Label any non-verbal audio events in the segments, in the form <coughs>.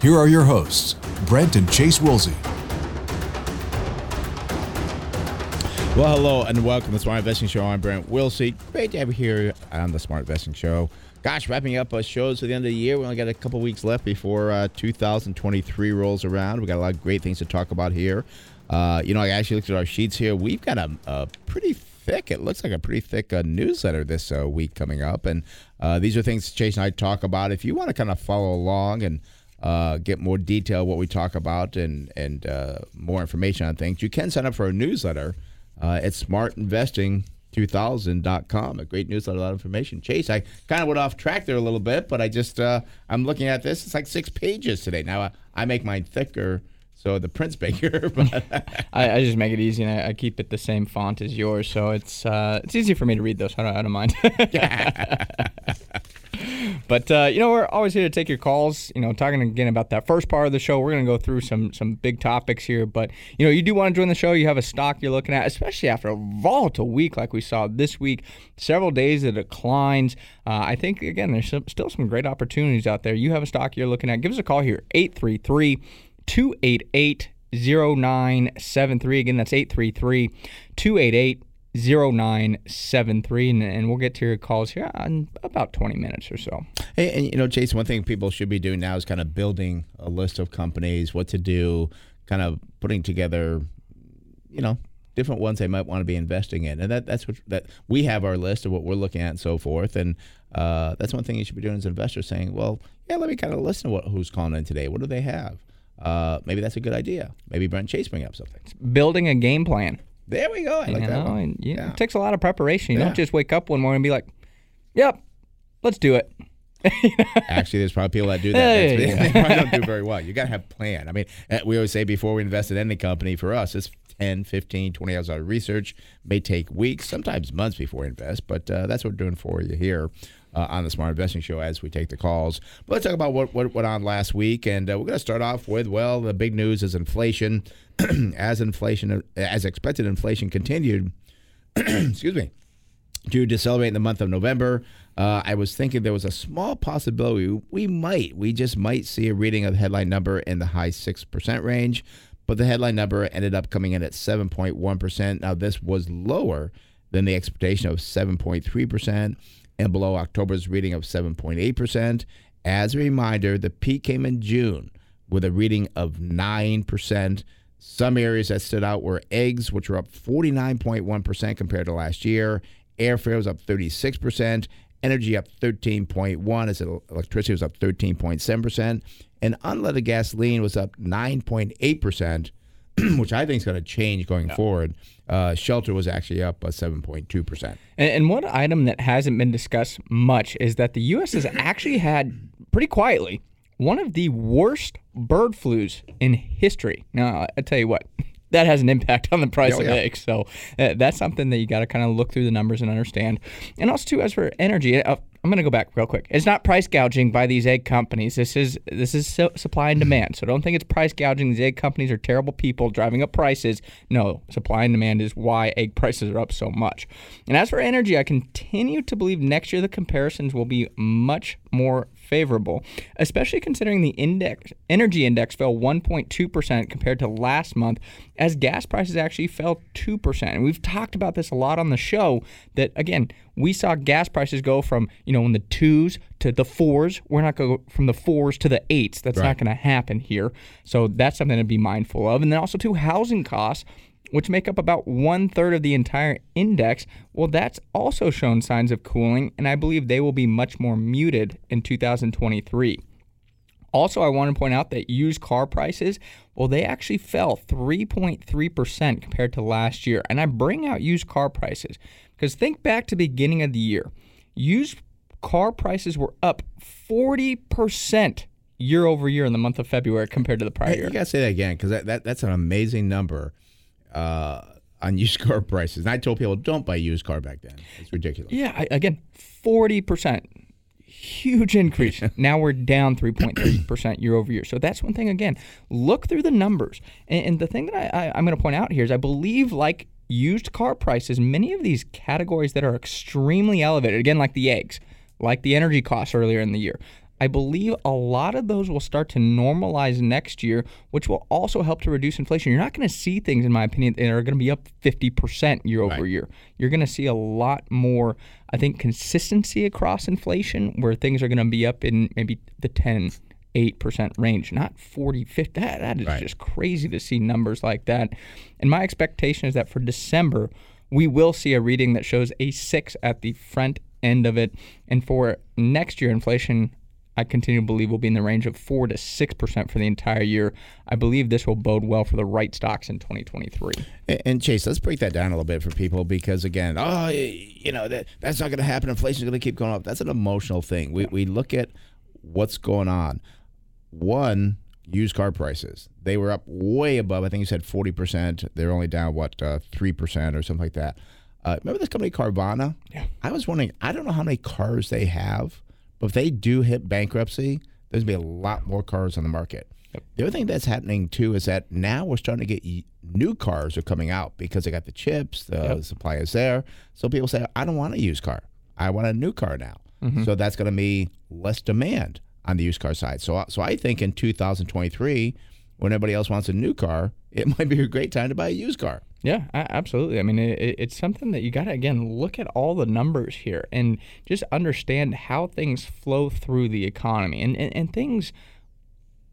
here are your hosts, Brent and Chase Wilsey. Well, hello and welcome to the Smart Investing Show. I'm Brent Wilsey. Great to have you here on the Smart Investing Show. Gosh, wrapping up our shows at the end of the year. We only got a couple weeks left before uh, 2023 rolls around. We got a lot of great things to talk about here. Uh, you know, I actually looked at our sheets here. We've got a, a pretty thick, it looks like a pretty thick uh, newsletter this uh, week coming up. And uh, these are things Chase and I talk about. If you want to kind of follow along and uh, get more detail what we talk about and and uh, more information on things, you can sign up for a newsletter uh, at smartinvesting2000.com. A great newsletter, a lot of information. Chase, I kind of went off track there a little bit, but I just uh, I'm looking at this. It's like six pages today. Now I, I make mine thicker. So the print's <laughs> bigger, but <laughs> I, I, just make it easy and I, I, keep it the same font as yours, so it's uh, it's easy for me to read those. I don't, I don't mind. <laughs> but uh, you know, we're always here to take your calls. You know, talking again about that first part of the show. We're going to go through some some big topics here. But you know, you do want to join the show. You have a stock you're looking at, especially after a volatile week like we saw this week. Several days of declines. Uh, I think again, there's some, still some great opportunities out there. You have a stock you're looking at. Give us a call here 833 288 0973. Again, that's 833 288 0973 and, and, we'll get to your calls here in about 20 minutes or so. Hey, and you know, Chase, one thing people should be doing now is kind of building a list of companies, what to do, kind of putting together, you know, different ones they might want to be investing in. And that that's what that we have our list of what we're looking at and so forth. And uh, that's one thing you should be doing as an investor saying, well, yeah, let me kind of listen to what who's calling in today. What do they have? Uh, maybe that's a good idea. Maybe Brent Chase bring up something. building a game plan. There we go. I like you that know, one. And, yeah. It takes a lot of preparation. You yeah. don't just wake up one morning and be like, "Yep, let's do it." <laughs> Actually, there's probably people that do that. Hey, <laughs> they probably don't do very well. You got to have a plan. I mean, eh, we always say before we invest in any company, for us, it's 10, 15, 20 hours of research. May take weeks, sometimes months before we invest, but uh, that's what we're doing for you here. Uh, on the Smart Investing Show as we take the calls. But let's talk about what, what went on last week. And uh, we're going to start off with, well, the big news is inflation. <clears throat> as inflation, as expected, inflation continued. <clears throat> excuse me. To decelerate in the month of November, uh, I was thinking there was a small possibility we might, we just might see a reading of the headline number in the high 6% range, but the headline number ended up coming in at 7.1%. Now, this was lower than the expectation of 7.3% and below October's reading of 7.8%. As a reminder, the peak came in June with a reading of 9%. Some areas that stood out were eggs, which were up 49.1% compared to last year. Airfare was up 36%. Energy up 13.1 as electricity was up 13.7%. And unleaded gasoline was up 9.8%, <clears throat> which I think is going to change going yeah. forward. Uh, shelter was actually up uh, 7.2%. And, and one item that hasn't been discussed much is that the U.S. has <coughs> actually had, pretty quietly, one of the worst bird flus in history. Now, I tell you what, <laughs> that has an impact on the price oh, of yeah. eggs. So uh, that's something that you got to kind of look through the numbers and understand. And also, too, as for energy, uh, I'm going to go back real quick. It's not price gouging by these egg companies. This is this is supply and demand. So don't think it's price gouging. These egg companies are terrible people driving up prices. No, supply and demand is why egg <laughs> prices are up so much. And as for energy, I continue to believe next year the comparisons will be much more favorable, especially considering the index energy index fell 1.2% compared to last month as gas prices actually fell 2%. And we've talked about this a lot on the show that again, we saw gas prices go from, you know, in the 2s to the 4s. We're not going from the 4s to the 8s. That's right. not going to happen here. So that's something to be mindful of. And then also to housing costs which make up about one third of the entire index, well, that's also shown signs of cooling, and I believe they will be much more muted in 2023. Also, I want to point out that used car prices, well, they actually fell 3.3% compared to last year. And I bring out used car prices because think back to the beginning of the year. Used car prices were up 40% year over year in the month of February compared to the prior Hey, year. you gotta say that again because that, that that's an amazing number uh, on <laughs> used car prices. And I told people don't buy used car back then. It's ridiculous. Yeah, I, again, 40%. Huge increase. <laughs> now we're down 3.3% year over year. So that's one thing, again, look through the numbers. And, and the thing that I, I, I'm going to point out here is I believe, like used car prices, many of these categories that are extremely elevated, again, like the eggs, like the energy costs earlier in the year, I believe a lot of those will start to normalize next year, which will also help to reduce inflation. You're not going to see things, in my opinion, that are going to be up 50% year over Right. year. You're going to see a lot more, I think, consistency across inflation where things are going to be up in maybe the 10, 8% range, not 40, 50. That, that is Right. just crazy to see numbers like that. And my expectation is that for December, we will see a reading that shows a six at the front end of it. And for next year, inflation, I continue to believe will be in the range of four to six percent for the entire year. I believe this will bode well for the right stocks in 2023. And, Chase, let's break that down a little bit for people because again, oh, you know that that's not going to happen. Inflation is going to keep going up. That's an emotional thing. We we look at what's going on. One, used car prices. They were up way above. I think you said forty percent. They're only down what uh, three percent or something like that. Uh, remember this company Carvana? Yeah. I was wondering. I don't know how many cars they have, but if they do hit bankruptcy, there's gonna be a lot more cars on the market. The other thing that's happening too is that now we're starting to get new cars are coming out because they got the chips, the supply is there. So people say, I don't want a used car. I want a new car now. Mm-hmm. So that's going to be less demand on the used car side. So so I think in 2023, when everybody else wants a new car, it <laughs> might be a great time to buy a used car. Yeah, absolutely. I mean, it, it- it's something that you got to, again, look at all the numbers here and just understand how things flow through the economy. And, and, and things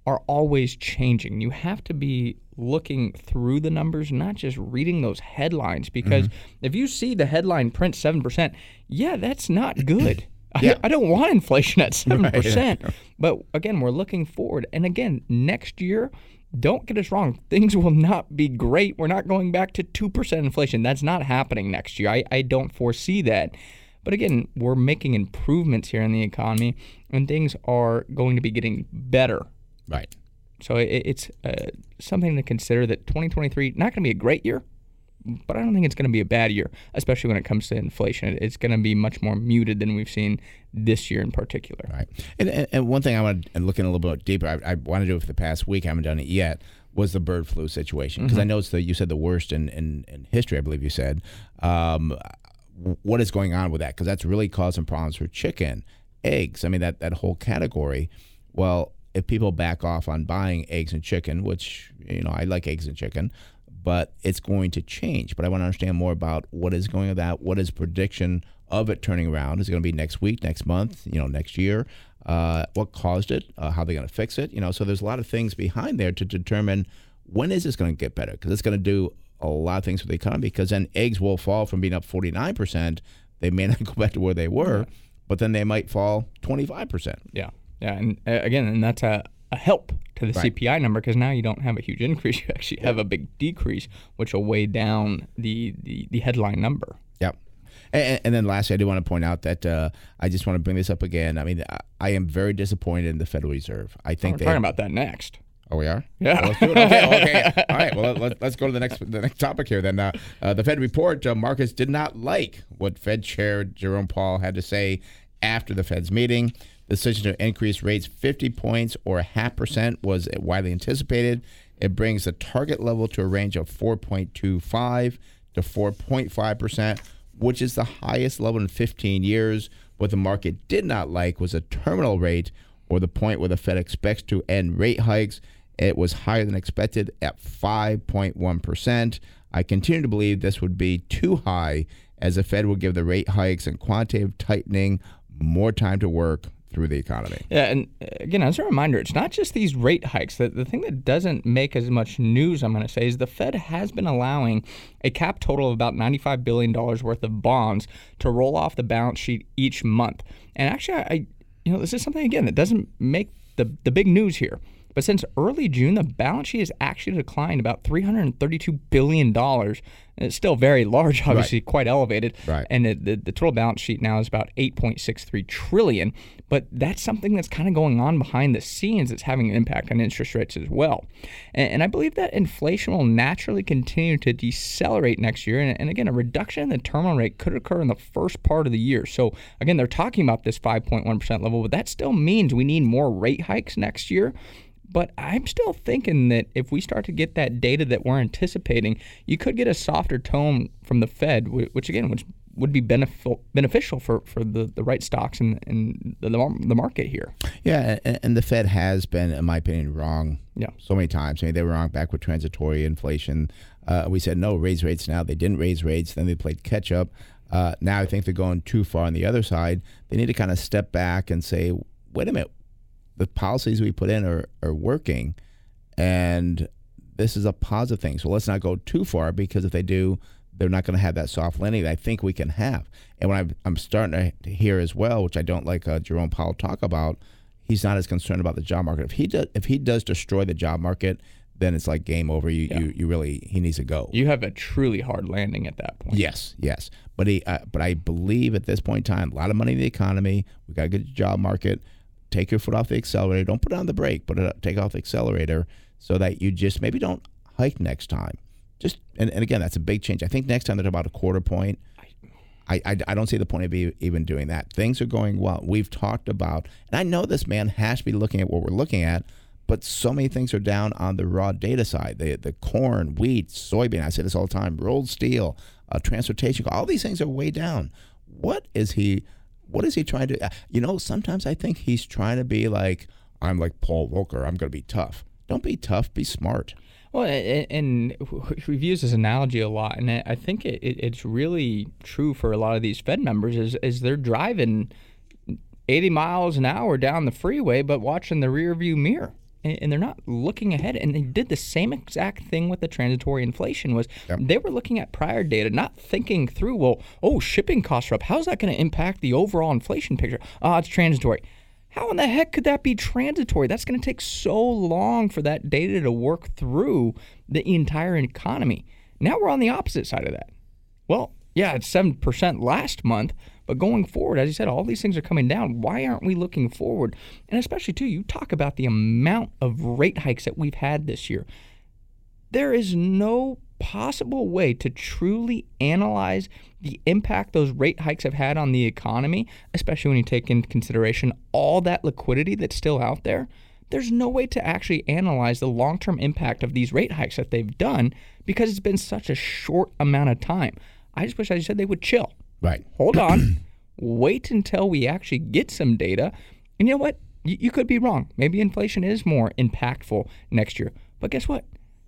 are always changing. You have to be looking through the numbers, not just reading those headlines. Because mm-hmm. if you see the headline print 7%, yeah, that's not good. <laughs> Yeah. I, I don't want inflation at <laughs> 7%. But again, we're looking forward. And again, next year, don't get us wrong, things will not be great. We're not going back to 2% inflation. That's not happening next year. I, I don't foresee that. But again, we're making improvements here in the economy, and things are going to be getting better. Right. So it, it's uh, something to consider that 2023 not going to be a great year, but I don't think it's going to be a bad year, especially when it comes to inflation. It's going to be much more muted than we've seen this year in particular. Right. And, and, and one thing I want to look in a little bit deeper, I, I want to do it for the past week, I haven't done it yet, was the bird flu situation. Because I know it's the, you said the worst in, in, in history, I believe you said. Um, what is going on with that? Because that's really causing problems for chicken, eggs. I mean, that, that whole category. Well, if people back off on buying eggs and chicken, which, you know, I like eggs and chicken, but it's going to change. But I want to understand more about what is going that. What is prediction of it turning around? Is it going to be next week, next month, you know, next year? Uh, what caused it? Uh, how they're going to fix it? You know, so there's a lot of things behind there to determine when is this going to get better because it's going to do a lot of things for the economy. Because then eggs will fall from being up 49 percent. They may <laughs> not go back to where they were, but then they might fall 25 percent. Yeah, yeah, and uh, again, and that's a, a help to the Right. CPI number because now you don't have a huge increase; <laughs> you actually have a big decrease, which will weigh down the the, the headline number. Yep. And, and then lastly, I do want to point out that uh, I just want to bring this up again. I mean, I, I am very disappointed in the Federal Reserve. I think We're they. talking about that next. Oh, we are. Yeah. Well, let's do it. Okay. <laughs> Okay. All right. Well, let, let's go to the next the next topic here. Then uh, uh, the Fed report. Uh, markets did not like what Fed Chair Jerome Powell had to say after the Fed's meeting. The decision to increase rates 50 points or a half percent was widely anticipated. It brings the target level to a range of 4.25 to 4.5 percent, which is the highest level in 15 years. What the market did not like was a terminal rate or the point where the Fed expects to end rate hikes. It was higher than expected at 5.1%. I continue to believe this would be too high as the Fed will give the rate hikes and quantitative tightening more time to work through the economy. Yeah, and uh, again, as a reminder, it's not just these rate hikes. The, the thing that doesn't make as much news, I'm going to say, is the Fed has been allowing a cap total of about $95 billion worth of bonds to roll off the balance sheet each month. And actually, I, you know, this is something again that doesn't make the the big news here. But since early June, the balance sheet has actually declined about $332 billion. It's still very large, <laughs> obviously right. quite elevated. Right. And the, the, the, total balance sheet now is about 8.63 trillion. But that's something that's kind of going on behind the scenes that's having an impact on interest rates as well. And, and I believe that inflation will naturally continue to decelerate next year. And, and again, a reduction in the terminal rate could occur in the first part of the year. So again, they're talking about this 5.1% level, but that still means we need more rate hikes next year. But I'm still thinking that if we start to get that data that we're anticipating, you could get a softer tone from the Fed, which again, which would be beneficial for, for the, the right stocks and, and the, the market here. Yeah, and, and, the Fed has been, in my opinion, wrong yeah. so many times. I mean, they were wrong back with transitory inflation. Uh, we said, no, raise rates now. They didn't raise rates. Then they played catch up. Uh, now I think they're going too far on the other side. They need to kind of step back and say, wait a minute, the policies we put in are, are working and this is a positive thing. So let's not go too far because if they do, they're not going to have that soft landing that I think we can have. And when I'm, I'm starting to hear as well, which I don't like uh, Jerome Powell talk about, he's not as concerned about the job market. If he does, if he does destroy the job market, then it's like game over. You, yeah. you, you really he needs to go. You have a truly hard landing at that point. Yes, yes. But he, uh, but I believe at this point in time, a lot of money in the economy. We got a good job market take your foot off the accelerator. Don't put it on the brake, but take off the accelerator so that you just maybe don't hike next time. Just and, and again, that's a big change. I think next time they're about a quarter point. I, I, I don't see the point of even doing that. Things are going well. We've talked about, and I know this man has to be looking at what we're looking at, but so many things are down on the raw data side. The the corn, wheat, soybean. I say this all the time. Rolled steel, uh, transportation. All these things are way down. What is he? What is he trying to? You know, sometimes I think he's trying to be like, I'm like Paul Volcker. I'm going to be tough. Don't be tough. Be smart. Well, and we've used this analogy a lot, and I think it, it's really true for a lot of these Fed members. Is is they're driving 80 miles an hour down the freeway, but watching the rear view mirror and they're not looking ahead. And they did the same exact thing with the transitory inflation. Was yep. they were looking at prior data, not thinking through. Well, oh, shipping costs are up. How's that going to impact the overall inflation picture? Ah, oh, it's transitory. How in the heck could that be transitory? That's going to take so long for that data to work through the entire economy. Now we're on the opposite side of that. Well, yeah, it's 7% last month, but going forward, as you said, all these things are coming down. Why aren't we looking forward? And especially, too, you talk about the amount of rate hikes that we've had this year. There is no possible way to truly analyze the impact those rate hikes have had on the economy, especially when you take into consideration all that liquidity that's still out there. There's no way to actually analyze the long term impact of these rate hikes that they've done because it's been such a short amount of time. I just wish, I said, they would chill. Right. <clears throat> Hold on. Wait until we actually get some data. And you know what? You, you could be wrong. Maybe inflation is more impactful next year. But guess what?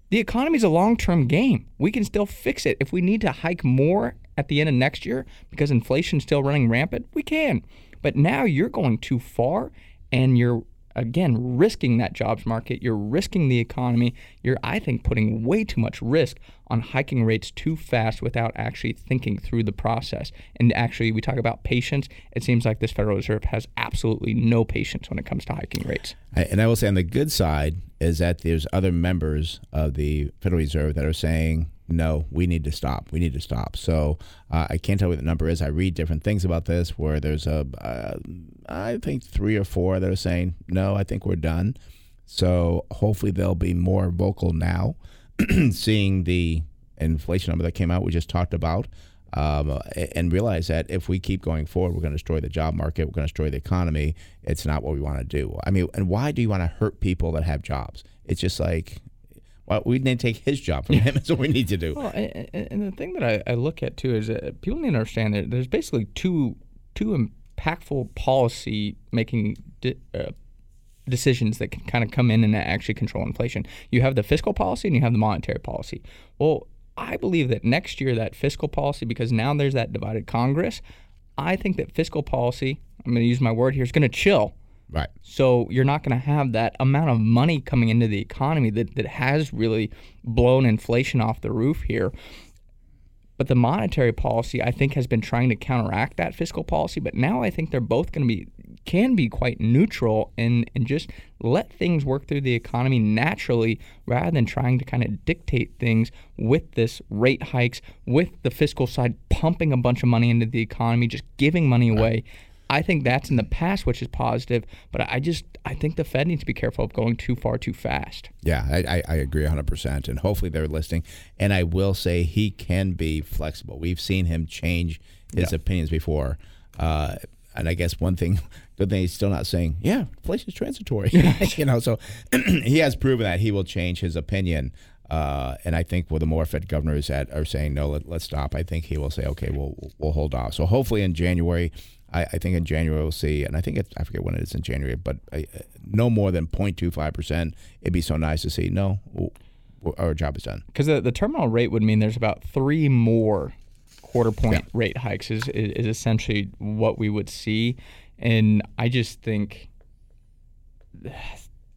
The economy is a long term game. We can still fix it. If we need to hike more at the end of next year because inflation's still running rampant, we can. But now you're going too far and you're again risking that jobs market you're risking the economy you're i think putting way too much risk on hiking rates too fast without actually thinking through the process and actually we talk about patience it seems like this federal reserve has absolutely no patience when it comes to hiking rates and i will say on the good side is that there's other members of the federal reserve that are saying no, we need to stop. We need to stop. So uh, I can't tell you what the number is. I read different things about this where there's a, uh, I think three or four that are saying, no, I think we're done. So hopefully they'll be more vocal now, <clears throat> seeing the inflation number that came out we just talked about. Um, and realize that if we keep going forward, we're going to destroy the job market, we're going to destroy the economy. It's not what we want to do. I mean, and why do you want to hurt people that have jobs? It's just like well, we need to take his job from him. <laughs> That's what we need to do. Well, and, and the thing that I, I, look at too is that people need to understand that there's basically two two impactful policy making de- uh, decisions that can kind of come in and actually control inflation. You have the fiscal policy and you have the monetary policy. Well, I believe that next year that fiscal policy, because now there's that divided Congress, I think that fiscal policy, I'm going to use my word here, is going to chill Right. So you're not going to have that amount of money coming into the economy that, that has really blown inflation off the roof here. But the monetary policy, I think, has been trying to counteract that fiscal policy. But now I think they're both going to be can be quite neutral and and just let things work through the economy naturally rather than trying to kind of dictate things with this rate hikes, with the fiscal side pumping a bunch of money into the economy, just giving money away. I think that's in the past, which is positive. But I just I think the Fed needs to be careful of going too far too fast. Yeah, I, I, I agree 100%. And hopefully they're listening. And I will say he can be flexible. We've seen him change his Yeah. opinions before. Uh, and I guess one thing, <laughs> good thing he's still not saying, yeah, inflation is transitory. <laughs> <laughs> you know, so <clears throat> he has proven that he will change his opinion. Uh, and I think with the more Fed governors that are saying no, let, let's stop. I think he will say, okay, we'll we'll hold off. So hopefully in January, I, I think in January we'll see, and I think it, I forget when it is in January, but uh, no more than 0.25 percent. It'd be so nice to see. No, our job is done. Because the, the terminal rate would mean there's about three more quarter point rate hikes is, is, is essentially what we would see. And I just think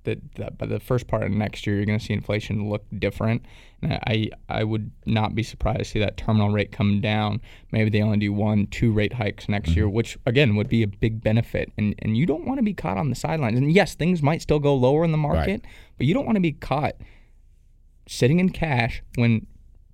that, that by the first part of next year, you're going to see inflation look different. And I, I would not be surprised to see that terminal rate come down. Maybe they only do one, two rate hikes next year, mm-hmm. which again would be a big benefit. And, and you don't want to be caught on the sidelines. And yes, things might still go lower in the market, but you don't want to be caught sitting in cash when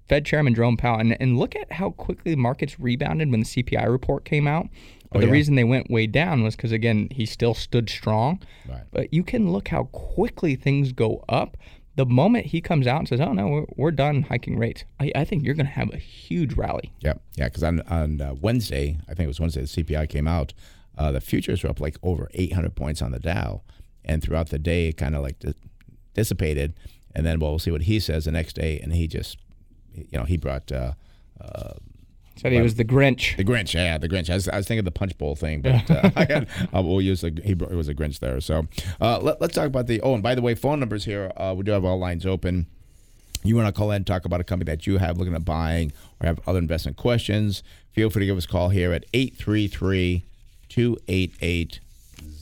Fed Chairman Jerome Powell and, and look at how quickly the markets rebounded when the CPI report came out. But Oh, the yeah. reason they went way down was because again he still stood strong. Right. But you can look how quickly things go up. The moment he comes out and says, "Oh no, we're, we're done hiking rates," I, I think you're going to have a huge rally. Yeah, yeah. Because on on uh, Wednesday, I think it was Wednesday, the CPI came out. Uh, the futures were up like over 800 points on the Dow, and throughout the day, it kind of like di- dissipated. And then, well, we'll see what he says the next day. And he just, you know, he brought uh, Said he was the Grinch. the Grinch. Yeah, the Grinch. I was, I was thinking of the Punch Bowl thing, but uh, <laughs> had, uh, we'll use the he was a Grinch there. So uh, let, us talk about the. Oh, and by the way, phone numbers here. Uh, we do have all lines open. You want to call in and talk about a company that you have looking at buying or have other investment questions, feel free to give us a call here at 833 288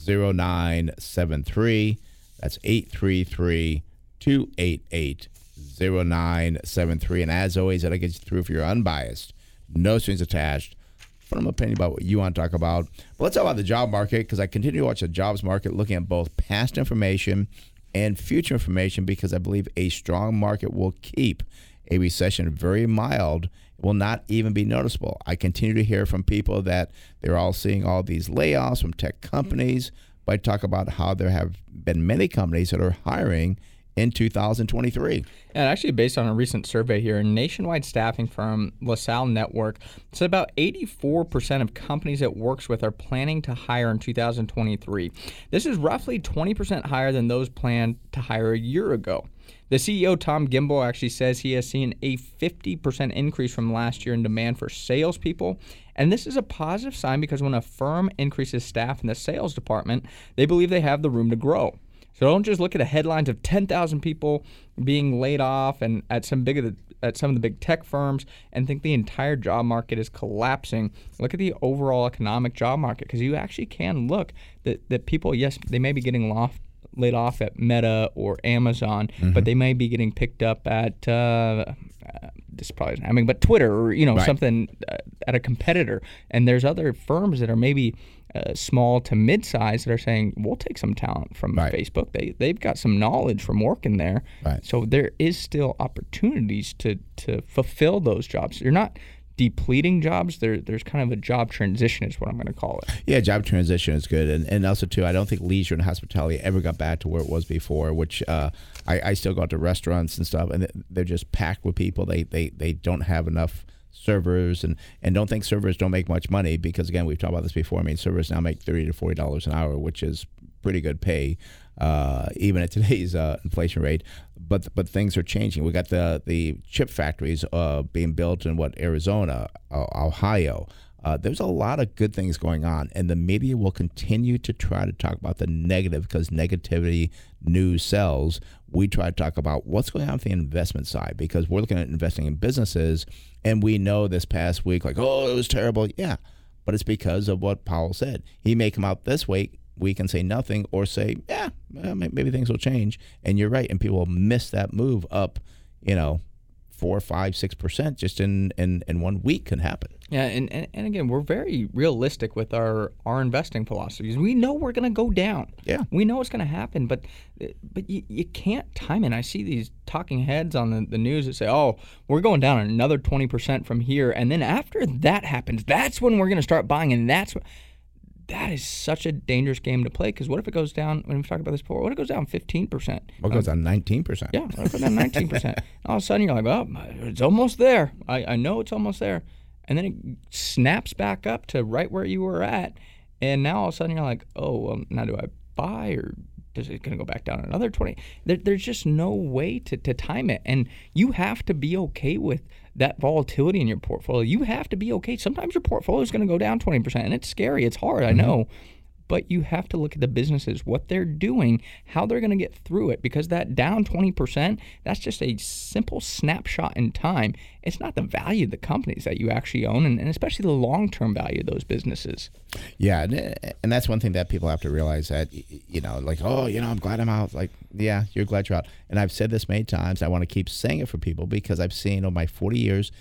0973. That's 833 288 0973. And as always, that'll get you through if you're unbiased, no strings attached. From opinion about what you want to talk about. But let's talk about the job market because I continue to watch the jobs market looking at both past information and future information because I believe a strong market will keep a recession very mild, will not even be noticeable. I continue to hear from people that they're all seeing all these layoffs from tech mm-hmm. companies, but I talk about how there have been many companies that are hiring in 2023. And actually, based on a recent survey here, a nationwide staffing firm, LaSalle Network, said about 84% of companies it works with are planning to hire in 2023. This is roughly 20% higher than those planned to hire a year ago. The CEO, Tom Gimbel, actually says he has seen a 50% increase from last year in demand for salespeople. And this is a positive sign because when a firm increases staff in the sales department, they believe they have the room to grow. So don't just look at the headlines of 10,000 people being laid off and at some big of the, at some of the big tech firms and think the entire job market is collapsing. Look at the overall economic job market because you actually can look that, that people, yes, they may be getting laid off at Meta or Amazon, but they may be getting picked up at uh, this probably isn't happening, but Twitter or you know Right. something uh, at a competitor. And there's other firms that are maybe uh, small to mid-size that are saying we'll take some talent from Right. Facebook. They they've got some knowledge from working there. Right. So there is still opportunities to to fulfill those jobs. You're not depleting jobs. There there's kind of a job transition is what I'm going to call it. Yeah, job transition is good, and and also too, I don't think leisure and hospitality ever got back to where it was before. Which uh, I, I still go out to restaurants and stuff, and they're just packed with people. They they they don't have enough servers, and and don't think servers don't make much money because again, we've talked about this before. I mean, servers now make thirty to forty dollars an hour, which is pretty good pay, uh, even at <laughs> today's uh, inflation rate. But but things are changing. We got the the chip factories uh, being built in what Arizona, Ohio. Uh, there's a lot of good things going on, and the media will continue to try to talk about the negative because negativity news sells. We try to talk about what's going on with the investment side because we're looking at investing in businesses, and we know this past week, like, oh, it was terrible. Yeah, but it's because of what Powell said. He may come out this week, we can say nothing, or say, yeah, maybe things will change. And you're right, and people will miss that move up, you know, four, five, six percent just in, in in one week can happen. Yeah, and, and, and again, we're very realistic with our, our investing philosophies. We know we're going to go down. Yeah. We know it's going to happen, but but you, you can't time it. I see these talking heads on the, the news that say, oh, we're going down another 20% from here. And then after that happens, that's when we're going to start buying. And that's what that is such a dangerous game to play because what if it goes down? When we've talked about this before, what if it goes down fifteen percent? What goes down nineteen percent? Yeah, what if it goes down nineteen percent? <laughs> All of a sudden, you're like, oh, it's almost there. I, I know it's almost there, and then it snaps back up to right where you were at, and now all of a sudden you're like, oh, well, now do I buy or is it going to go back down another 20 there, there's just no way to, to time it and you have to be okay with that volatility in your portfolio you have to be okay sometimes your portfolio is going to go down 20% and it's scary it's hard mm-hmm. i know but you have to look at the businesses, what they're doing, how they're going to get through it, because that down 20%, that's just a simple snapshot in time. It's not the value of the companies that you actually own, and, and especially the long term value of those businesses. Yeah, and, that's one thing that people have to realize that, you know, like, oh, you know, I'm glad I'm out. Like, yeah, you're glad you're out. And I've said this many times. I want to keep saying it for people because I've seen over my 40 years,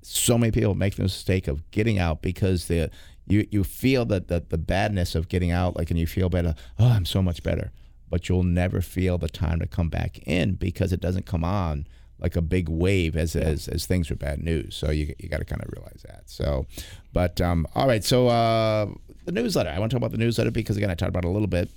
so many people make the mistake of getting out because the you you feel that the, the badness of getting out, like, and you feel better. Oh, I'm so much better. But you'll never feel the time to come back in because it doesn't come on like a big wave as as, as things are bad news. So you you got to kind of realize that. So, but um, all right. So uh, the newsletter. I want to talk about the newsletter because again, I talked about it a little bit.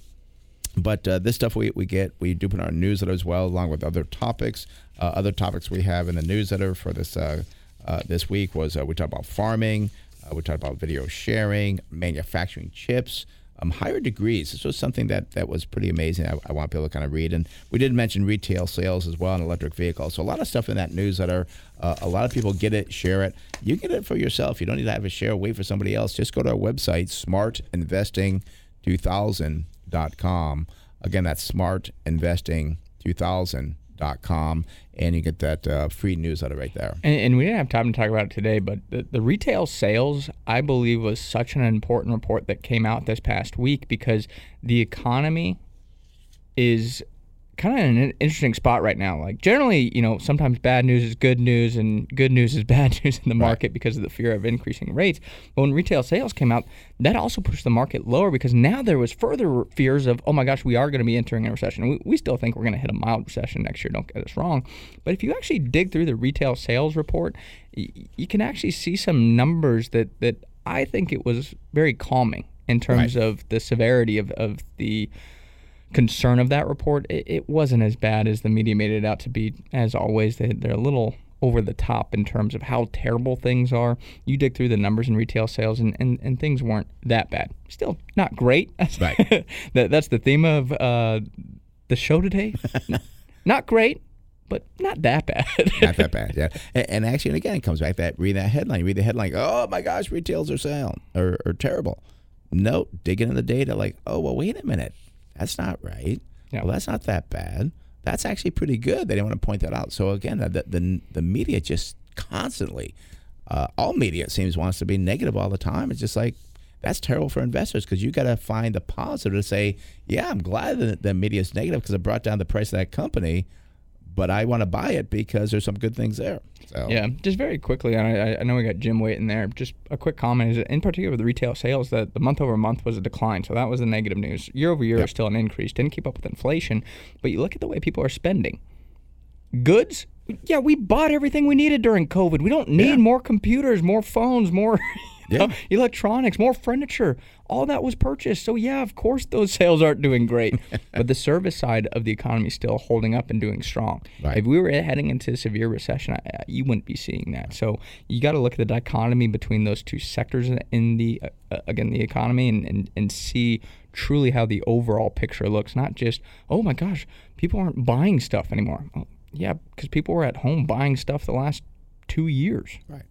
But uh, this stuff we, we get, we do put on our newsletter as well, along with other topics. Uh, other topics we have in the newsletter for this uh, uh, this week was uh, we talked about farming, uh, we talked about video sharing, manufacturing chips, um, higher degrees. This was something that, that was pretty amazing. I, I, want people to kind of read. And we did mention retail sales as well and electric vehicles. So a lot of stuff in that newsletter. Uh, a lot of people get it, share it. You get it for yourself. You don't need to have a share, wait for somebody else. Just go to our website, smartinvesting2000.com. Again, that's smartinvesting2000 com, and you get that uh, free newsletter right there. And, and, we didn't have time to talk about it today, but the, the retail sales, I believe, was such an important report that came out this past week because the economy is kind of in an interesting spot right now. Like generally, you know, sometimes bad news is good news and good news is <laughs> bad news in the market right. because of the fear of increasing rates. But when retail sales came out, that also pushed the market lower because now there was further fears of, oh my gosh, we are going to be entering a recession. We, we still think we're going to hit a mild recession next year. Don't get us wrong. But if you actually dig through the retail sales report, y- you can actually see some numbers that that I think it was very calming in terms right. of the severity of, of the concern of that report, it, it, wasn't as bad as the media made it out to be. As always, they, they're a little over the top in terms of how terrible things are. You dig through the numbers in retail sales, and, and, and things weren't that bad. Still not great. <laughs> Right. that, that's the theme of uh, the show today. <laughs> not great, but not that bad. not that bad, yeah. And, and, actually, and again, it comes back that read that headline. Read the headline, oh my gosh, retails are sound or, or terrible. No, digging in the data, like, oh well, wait a minute that's not right. Yeah. Well, that's not that bad. That's actually pretty good. They didn't want to point that out. So again, the the, the media just constantly, uh, all media it seems wants to be negative all the time. It's just like that's terrible for investors because you got to find the positive to say, yeah, I'm glad that the media is negative because it brought down the price of that company but I want to buy it because there's some good things there. So. Yeah, just very quickly, I, I know we got Jim waiting there. Just a quick comment is in particular with the retail sales that the month over month was a decline, so that was the negative news. Year over year yep. is still an increase. Didn't keep up with inflation, but you look at the way people are spending. Goods, yeah, we bought everything we needed during COVID. We don't need yeah. more computers, more phones, more <laughs> yeah. electronics, more furniture. All that was purchased. So yeah, of course those <laughs> sales aren't doing great, but the service side of the economy is still holding up and doing strong. Right. If we were heading into a severe recession, you wouldn't be seeing that. So you got to look at the dichotomy between those two sectors in the uh, uh, again the economy and, and and see truly how the overall picture looks. Not just oh my gosh, people aren't buying stuff anymore. Well, yeah, because people were at home buying stuff the last two years. Right.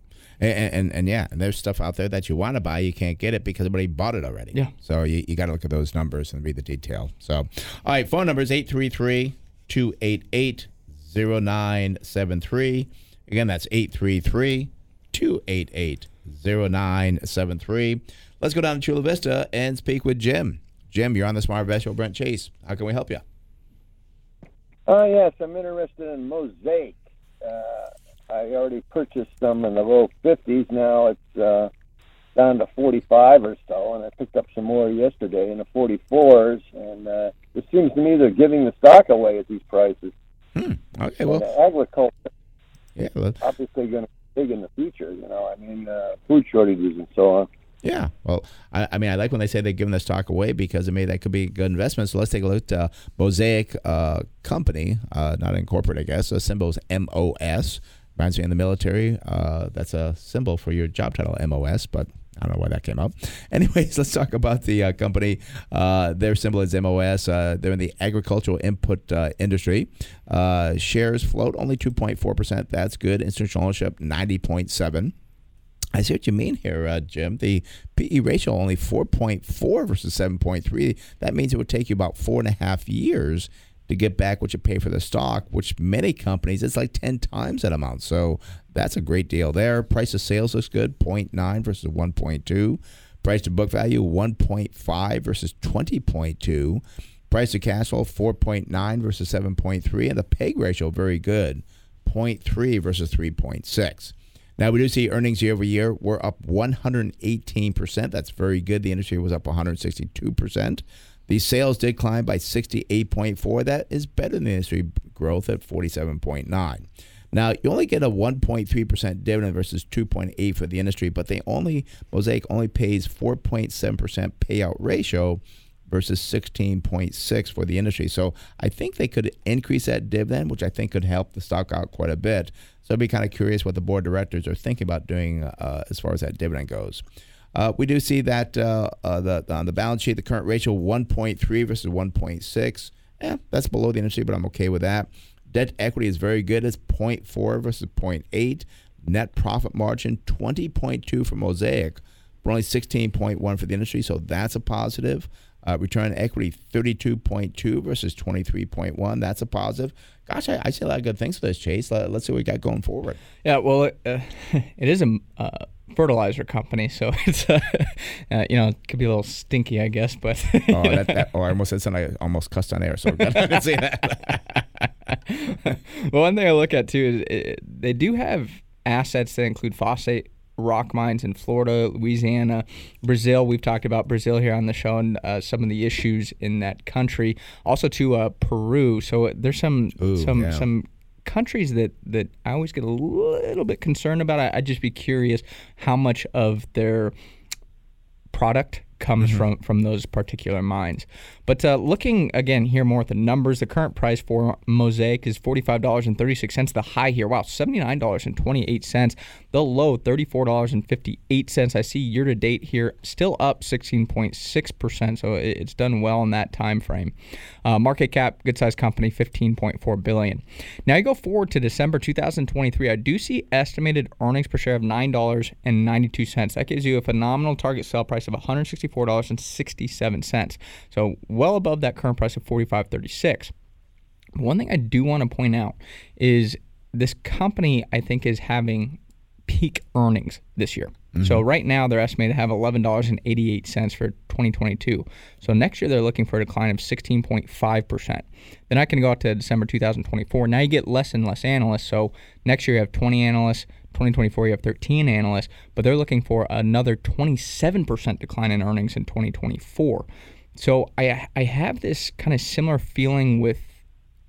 And, and, and yeah, and there's stuff out there that you want to buy, you can't get it because everybody bought it already. Yeah. So you, you got to look at those numbers and read the detail. So, all right, phone number is 833 288 0973. Again, that's 833 288 0973. Let's go down to Chula Vista and speak with Jim. Jim, you're on the Smart Investor Brent Chase. How can we help you? Oh, uh, yes, I'm interested in Mosaic. Uh, I already purchased them in the low 50s. Now it's uh, down to 45 or so, and I picked up some more yesterday in the 44s. And uh, it seems to me they're giving the stock away at these prices. Hmm. Okay, And well, the agriculture yeah, well, obviously going to be big in the future. You know, I mean, uh, food shortages and so on. Yeah. Well, I, I mean, I like when they say they're giving the stock away because I mean that could be a good investment. So let's take a look at uh, Mosaic uh, Company, uh, not in corporate, I guess. The symbol is MOS. Reminds me in the military. Uh, that's a symbol for your job title, MOS, but I don't know why that came up. <laughs> Anyways, let's talk about the uh, company. Uh, their symbol is MOS. Uh, they're in the agricultural input uh, industry. Uh, shares float only 2.4%. That's good. Institutional ownership 90.7. I see what you mean here, uh, Jim. The PE ratio only 4.4 versus 7.3. That means it would take you about four and a half years to get back what you pay for the stock, which many companies, it's like 10 times that amount. So that's a great deal there. Price of sales looks good 0.9 versus 1.2. Price to book value 1.5 versus 20.2. Price to cash flow 4.9 versus 7.3. And the PEG ratio, very good 0.3 versus 3.6. Now we do see earnings year over year. We're up 118%. That's very good. The industry was up 162%. The sales did climb by 68.4. That is better than the industry growth at 47.9. Now you only get a 1.3% dividend versus 2.8 for the industry, but they only Mosaic only pays 4.7% payout ratio versus 16.6 for the industry. So I think they could increase that dividend, which I think could help the stock out quite a bit. So I'd be kind of curious what the board of directors are thinking about doing uh, as far as that dividend goes. Uh, we do see that uh, uh, the, on the balance sheet, the current ratio 1.3 versus 1.6. Yeah, that's below the industry, but I'm okay with that. Debt equity is very good. It's 0.4 versus 0.8. Net profit margin 20.2 for Mosaic, but only 16.1 for the industry, so that's a positive. Uh, return on equity 32.2 versus 23.1. That's a positive. Gosh, I, I see a lot of good things for this, Chase. Let, us see what we got going forward. Yeah, well, it, uh, <laughs> it is a uh, fertilizer company, so <laughs> it's uh, uh, you know it could be a little stinky, I guess. But oh, that, that, <laughs> oh, I almost said something. I almost cussed on air, so I didn't say that. well, one thing I look at too is it, they do have assets that include phosphate rock mines in Florida, Louisiana, Brazil. We've talked about Brazil here on the show and uh, some of the issues in that country. Also to uh, Peru. So there's some Ooh, some yeah. some countries that that I always get a little bit concerned about. I, I'd just be curious how much of their product comes Mm-hmm. from from those particular mines. But uh, looking again here more at the numbers, the current price for Mosaic is forty five dollars and thirty six cents. The high here, wow, seventy nine dollars and twenty eight cents. The low, thirty four dollars and fifty eight cents. I see year to date here still up sixteen point six percent. So it's done well in that time frame. Uh, market cap, good sized company, fifteen point four billion. Now you go forward to December two thousand twenty three. I do see estimated earnings per share of nine dollars and ninety two cents. That gives you a phenomenal target sell price of one hundred sixty four dollars and sixty seven cents. So well above that current price of forty five thirty six. One thing I do want to point out is this company I think is having peak earnings this year. Mm-hmm. So right now they're estimated to have eleven dollars and eighty eight cents for 2022. So next year they're looking for a decline of 16.5 percent. Then I can go out to December 2024. Now you get less and less analysts. So next year you have 20 analysts. 2024 you have 13 analysts, but they're looking for another 27 percent decline in earnings in 2024. So I I have this kind of similar feeling with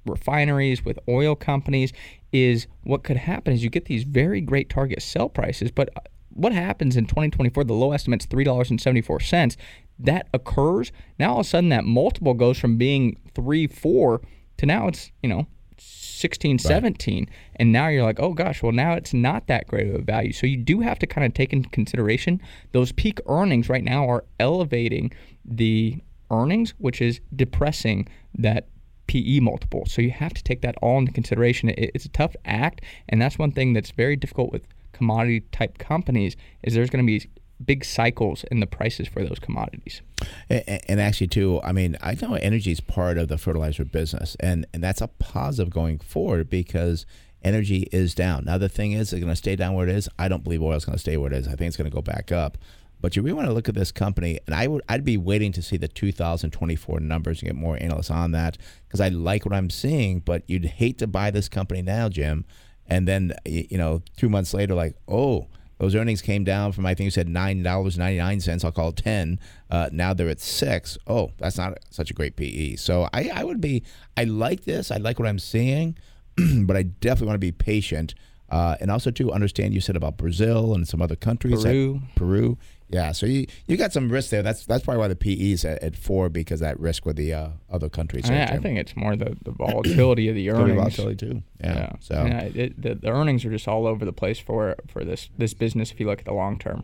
refineries, with oil companies, is what could happen is you get these very great target sell prices, but uh, what happens in 2024? The low estimate's three dollars and seventy four cents. That occurs. Now all of a sudden that multiple goes from being three, four to now it's you know 16, 17. And now you're like, oh gosh, well, now it's not that great of a value. So you do have to kind of take into consideration those peak earnings right now are elevating the earnings, which is depressing that PE multiple. So you have to take that all into consideration. It, it's a tough act, and that's one thing that's very difficult with commodity type companies is there's going to be big cycles in the prices for those commodities. And, and actually, too, I mean, I know energy is part of the fertilizer business, and, and that's a positive going forward because energy is down. Now, the thing is, it's going to stay down where it is. I don't believe oil is going to stay where it is. I think it's going to go back up. But you really want to look at this company, and I would I'd be waiting to see the 2024 numbers and get more analysts on that because I like what I'm seeing. But you'd hate to buy this company now, Jim, and then you know two months later, like oh. Those earnings came down from I think you said nine dollars ninety nine cents. I'll call it ten. Uh, now they're at six. Oh, that's not such a great PE. So I, I would be. I like this. I like what I'm seeing, <clears throat> but I definitely want to be patient. Uh, and also to understand you said about Brazil and some other countries, Peru. Peru. Yeah, so you you got some risk there. That's that's probably why the PE is at, at four because that risk with the uh, other countries. I, I think it's more the, the volatility of the <clears throat> earnings. volatility too. Yeah. Yeah. So Yeah, it, the, the earnings are just all over the place for for this this business. If you look at the long term,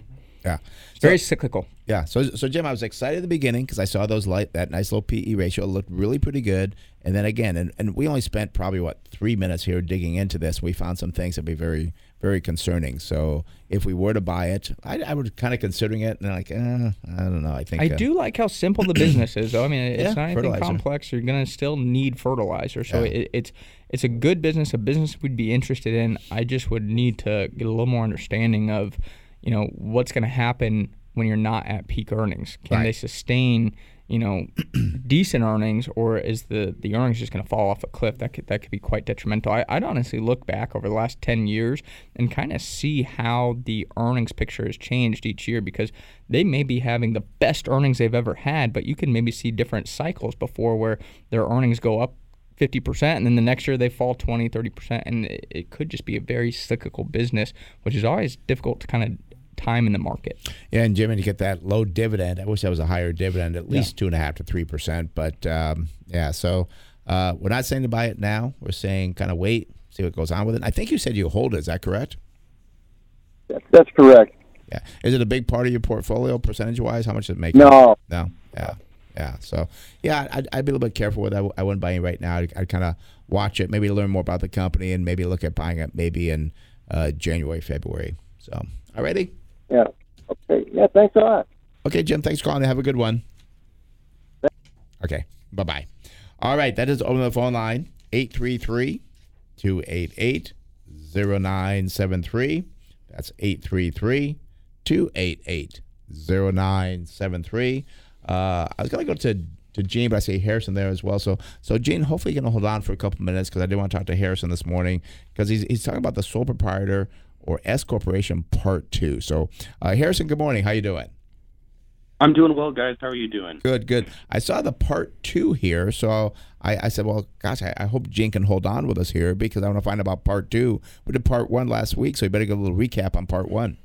yeah. it's very cyclical. Yeah. So so Jim, I was excited at the beginning because I saw those light that nice little PE ratio it looked really pretty good. And then again, and, and we only spent probably what three minutes here digging into this. We found some things that be very very concerning. So if we were to buy it, I, I would kind of considering it and like, eh, I don't know. I think I uh, do like how simple the business is, though. I mean, it's Yeah, not anything fertilizer. complex. You're gonna still need fertilizer, so Yeah. it, it's it's a good business, a business we'd be interested in. I just would need to get a little more understanding of, you know, what's gonna happen when you're not at peak earnings. Can they sustain, you know, <clears throat> decent earnings, or is the the earnings just gonna fall off a cliff? That could that could be quite detrimental. I, I'd honestly look back over the last ten years and kind of see how the earnings picture has changed each year because they may be having the best earnings they've ever had, but you can maybe see different cycles before where their earnings go up 50% and then the next year they fall 20 30% and it, it could just be a very cyclical business which is always difficult to kind of time in the market Yeah, and Jimmy, to get that low dividend, I wish that was a higher dividend, at least two and a half to three percent. But um, yeah, so uh, we're not saying to buy it now. We're saying kind of wait, see what goes on with it. I think you said you hold it. Is that correct? That's, that's correct. Yeah. Is it a big part of your portfolio, percentage wise? How much does it make? No, No. Yeah. Yeah. So yeah, I'd, I'd be a little bit careful with that. I wouldn't buy it right now. I'd, I'd kind of watch it, maybe learn more about the company, and maybe look at buying it maybe in uh, January, February. So, alrighty. Yeah. Okay. Yeah. Thanks a lot. Okay, Jim, thanks for calling. Have a good one. Okay, bye bye. All right, that is over the phone line 833 288 0973. That's 833 288 0973. Uh, I was going to go to to Gene, but I see Harrison there as well. So, so Gene, hopefully you're going to hold on for a couple minutes because I did want to talk to Harrison this morning because he's, he's talking about the sole proprietor or S corporation part two. So, uh, Harrison, good morning. How you doing? I'm doing well, guys. How are you doing? Good, good. I saw the part two here, so I, I said, well, gosh, I, I hope Gene can hold on with us here because I want to find out about part two. We did part one last week, so you better get a little recap on part one.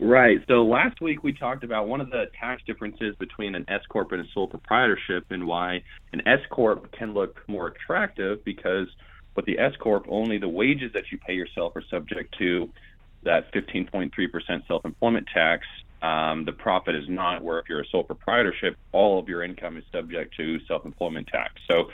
Right. So last week we talked about one of the tax differences between an S corp and a sole proprietorship, and why an S corp can look more attractive because with the S corp, only the wages that you pay yourself are subject to that 15.3% self-employment tax. Um, the profit is not. Where if you're a sole proprietorship, all of your income is subject to self-employment tax. So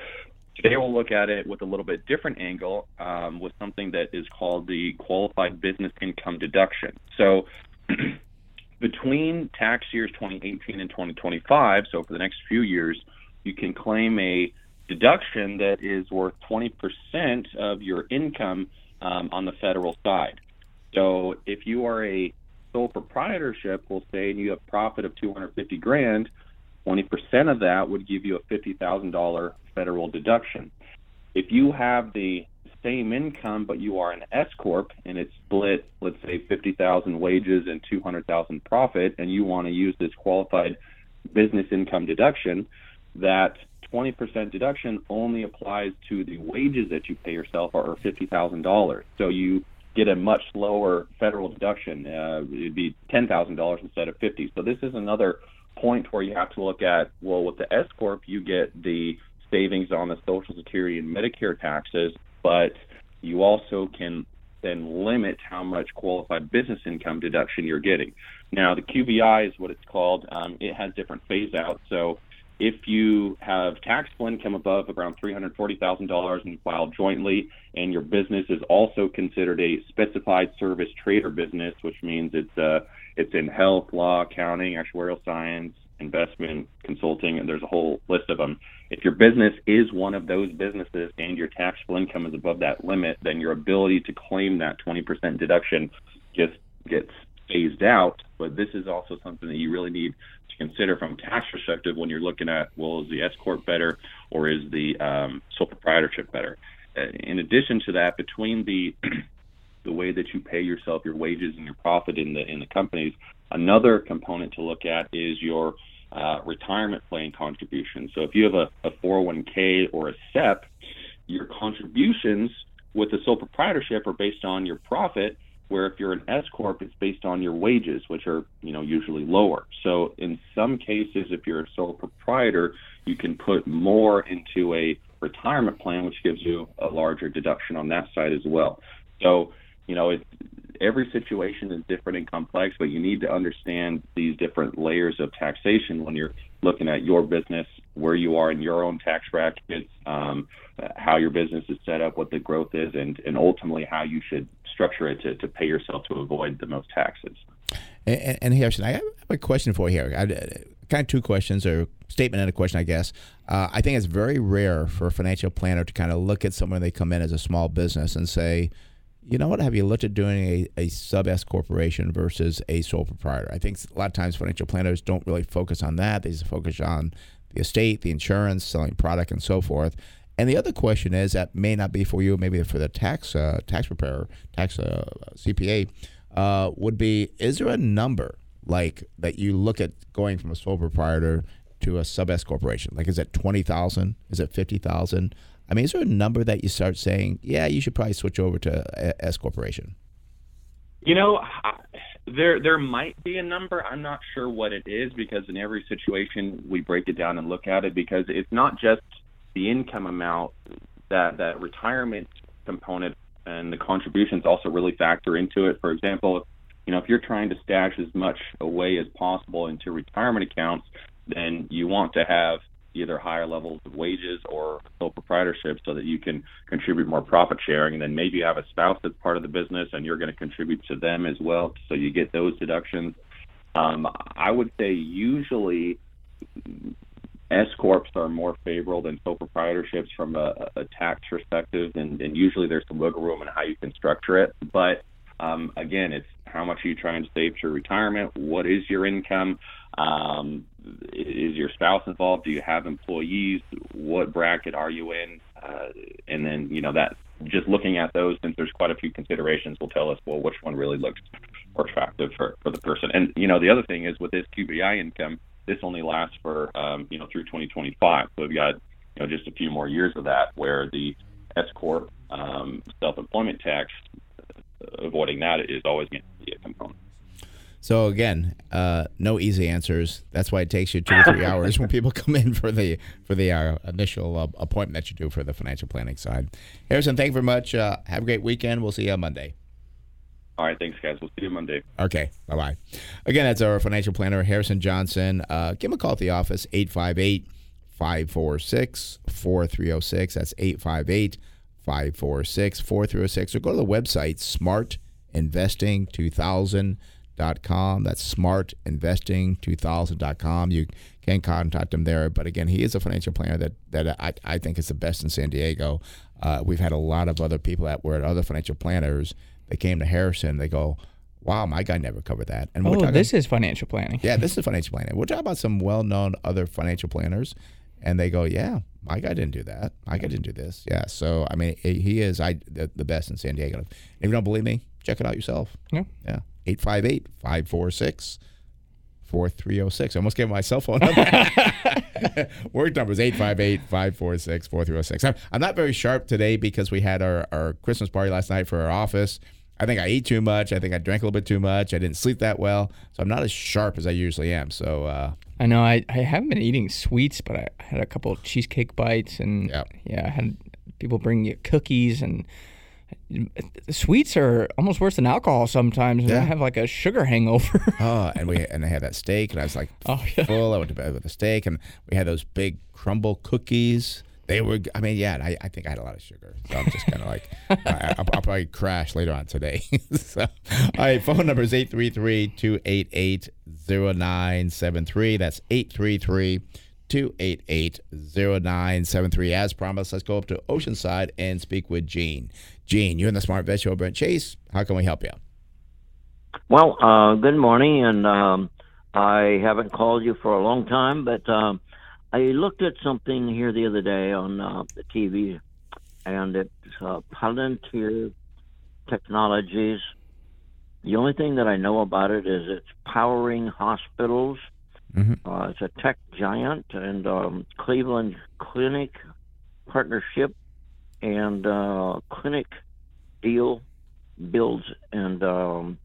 Today we'll look at it with a little bit different angle um, with something that is called the qualified business income deduction. So <clears throat> between tax years 2018 and 2025, so for the next few years, you can claim a deduction that is worth 20% of your income um, on the federal side. So if you are a sole proprietorship, we'll say, and you have a profit of 250 grand, 20% of that would give you a $50,000 federal deduction. If you have the same income, but you are an S corp and it's split, let's say 50,000 wages and 200,000 profit, and you want to use this qualified business income deduction, that 20% deduction only applies to the wages that you pay yourself or $50,000. So you get a much lower federal deduction. Uh, it'd be $10,000 instead of 50. So this is another point where you have to look at well, with the S corp, you get the savings on the Social Security and Medicare taxes, but you also can then limit how much qualified business income deduction you're getting. Now, the QBI is what it's called. Um, it has different phase outs. So if you have taxable income above around $340,000 and file jointly, and your business is also considered a specified service trader business, which means it's uh, it's in health, law, accounting, actuarial science, investment, consulting, and there's a whole list of them. If your business is one of those businesses and your taxable income is above that limit, then your ability to claim that 20% deduction just gets phased out. But this is also something that you really need consider from a tax perspective when you're looking at, well, is the S corp better or is the um, sole proprietorship better? uh, in addition to that, between the <clears throat> the way that you pay yourself your wages and your profit in the in the companies, another component to look at is your uh, retirement plan contribution. So if you have a, a 401k or a SEP, your contributions with the sole proprietorship are based on your profit, where if you're an S corp, it's based on your wages, which are you know usually lower. So in some cases, if you're a sole proprietor, you can put more into a retirement plan, which gives you a larger deduction on that side as well. So you know, it, every situation is different and complex, but you need to understand these different layers of taxation when you're looking at your business, where you are in your own tax brackets, um, how your business is set up, what the growth is, and, and ultimately how you should structure it to, to pay yourself to avoid the most taxes. And, and Harrison, I have a question for you here. I, kind of two questions or statement and a question, I guess. Uh, I think it's very rare for a financial planner to kind of look at someone they come in as a small business and say, you know what? Have you looked at doing a, a sub S corporation versus a sole proprietor? I think a lot of times financial planners don't really focus on that. They just focus on the estate, the insurance, selling product, and so forth. And the other question is that may not be for you, maybe for the tax uh, tax preparer, tax uh, CPA, uh, would be: Is there a number like that you look at going from a sole proprietor to a sub S corporation? Like, is it twenty thousand? Is it fifty thousand? I mean, is there a number that you start saying, yeah, you should probably switch over to S corporation? You know, there there might be a number. I'm not sure what it is because in every situation we break it down and look at it because it's not just the income amount that that retirement component and the contributions also really factor into it. For example, you know, if you're trying to stash as much away as possible into retirement accounts, then you want to have either higher levels of wages or sole proprietorship so that you can contribute more profit sharing. And then maybe you have a spouse that's part of the business and you're going to contribute to them as well. So you get those deductions. Um, I would say usually S corps are more favorable than sole proprietorships from a, a tax perspective, and, and usually there's some wiggle room in how you can structure it. But um, again, it's how much are you trying to save for retirement? What is your income? Um, is your spouse involved? Do you have employees? What bracket are you in? Uh, and then, you know, that just looking at those, since there's quite a few considerations, will tell us, well, which one really looks more attractive for, for the person. And, you know, the other thing is with this QBI income, this only lasts for, um, you know, through 2025. So we've got, you know, just a few more years of that where the S Corp um, self employment tax, avoiding that is always going to. So again, uh, no easy answers. That's why it takes you two or three hours when people come in for the for the uh, initial uh, appointment that you do for the financial planning side. Harrison, thank you very much. Uh, have a great weekend. We'll see you on Monday. All right, thanks, guys. We'll see you Monday. Okay, bye bye. Again, that's our financial planner, Harrison Johnson. Uh, give him a call at the office, 858 546 4306. That's 858 546 4306. Or go to the website, Smart Investing 2000 com. That's smartinvesting2000.com. You can contact him there. But again, he is a financial planner that, that I, I think is the best in San Diego. Uh, we've had a lot of other people that were at other financial planners. They came to Harrison. They go, wow, my guy never covered that. And oh, talking, this is financial planning. Yeah, this <laughs> is financial planning. We're talking about some well-known other financial planners, and they go, yeah, my guy didn't do that. My guy didn't do this. Yeah, so I mean, he is I the, the best in San Diego. If you don't believe me, check it out yourself. Yeah, yeah. 858 546 4306. I almost gave my cell phone number. <laughs> Work number is 858 546 4306. I'm not very sharp today because we had our, our Christmas party last night for our office. I think I ate too much. I think I drank a little bit too much. I didn't sleep that well. So I'm not as sharp as I usually am. So, uh, I know I, I haven't been eating sweets, but I had a couple of cheesecake bites and yep. yeah, I had people bring you cookies and sweets are almost worse than alcohol sometimes. Yeah. I have like a sugar hangover. <laughs> oh, and we and I had that steak, and I was like oh, yeah. full. I went to bed with a steak, and we had those big crumble cookies. They were, I mean, yeah, I, I think I had a lot of sugar. So I'm just kind of like, <laughs> I, will probably crash later on today. <laughs> so, all right, phone number is 833 288 0973. That's 833 288 0973. As promised, let's go up to Oceanside and speak with Gene. Gene, you're in the Smart Vet Show, Brent Chase. How can we help you? Well, uh, good morning, and um, I haven't called you for a long time, but um, I looked at something here the other day on uh, the TV, and it's uh, Palantir Technologies. The only thing that I know about it is it's powering hospitals. Uh, it's a tech giant and um, Cleveland Clinic partnership and uh, clinic deal builds and um,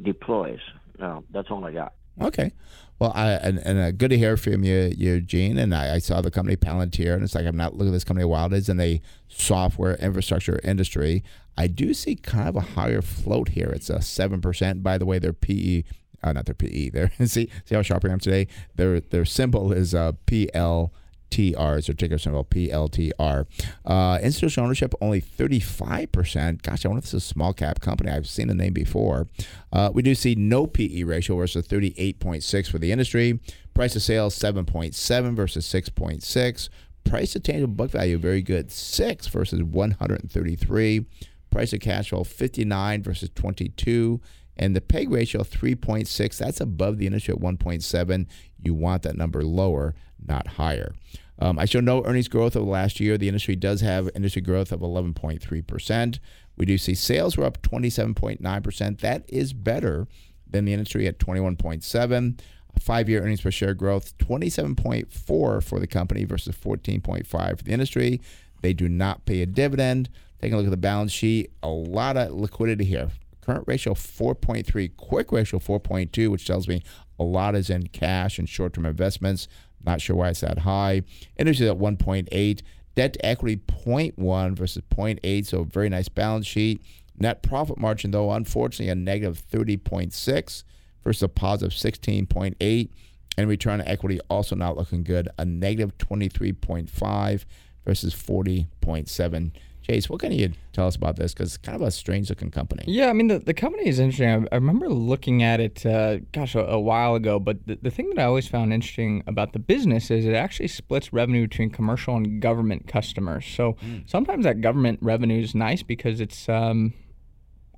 deploys. No, that's all I got. Okay. Well, I, and, and uh, good to hear from you, Eugene. And I, I saw the company Palantir, and it's like I'm not looking at this company while. It is in the software infrastructure industry. I do see kind of a higher float here. It's a seven percent. By the way, their PE, uh, not their PE. Their <laughs> see see how sharp I am today. Their their symbol is uh, PL. TR is their ticker symbol, PLTR. Uh, institutional ownership only 35%. Gosh, I wonder if this is a small cap company. I've seen the name before. Uh, we do see no PE ratio versus 38.6 for the industry. Price of sales 7.7 versus 6.6. Price to tangible book value very good, 6 versus 133. Price of cash flow 59 versus 22. And the PEG ratio 3.6, that's above the industry at 1.7. You want that number lower, not higher. Um, I show no earnings growth over the last year. The industry does have industry growth of 11.3%. We do see sales were up 27.9%. That is better than the industry at 21.7. Five year earnings per share growth 27.4 for the company versus 14.5 for the industry. They do not pay a dividend. Taking a look at the balance sheet, a lot of liquidity here. Current ratio 4.3, quick ratio 4.2, which tells me a lot is in cash and short term investments. Not sure why it's that high. Industry at 1.8. Debt to equity 0.1 versus 0.8, so very nice balance sheet. Net profit margin, though, unfortunately, a negative 30.6 versus a positive 16.8. And return on equity also not looking good, a negative 23.5 versus 40.7. Chase, what can you tell us about this? Because it's kind of a strange looking company. Yeah, I mean, the, the company is interesting. I, I remember looking at it, uh, gosh, a, a, while ago. But the, the thing that I always found interesting about the business is it actually splits revenue between commercial and government customers. So mm. sometimes that government revenue is nice because it's. Um,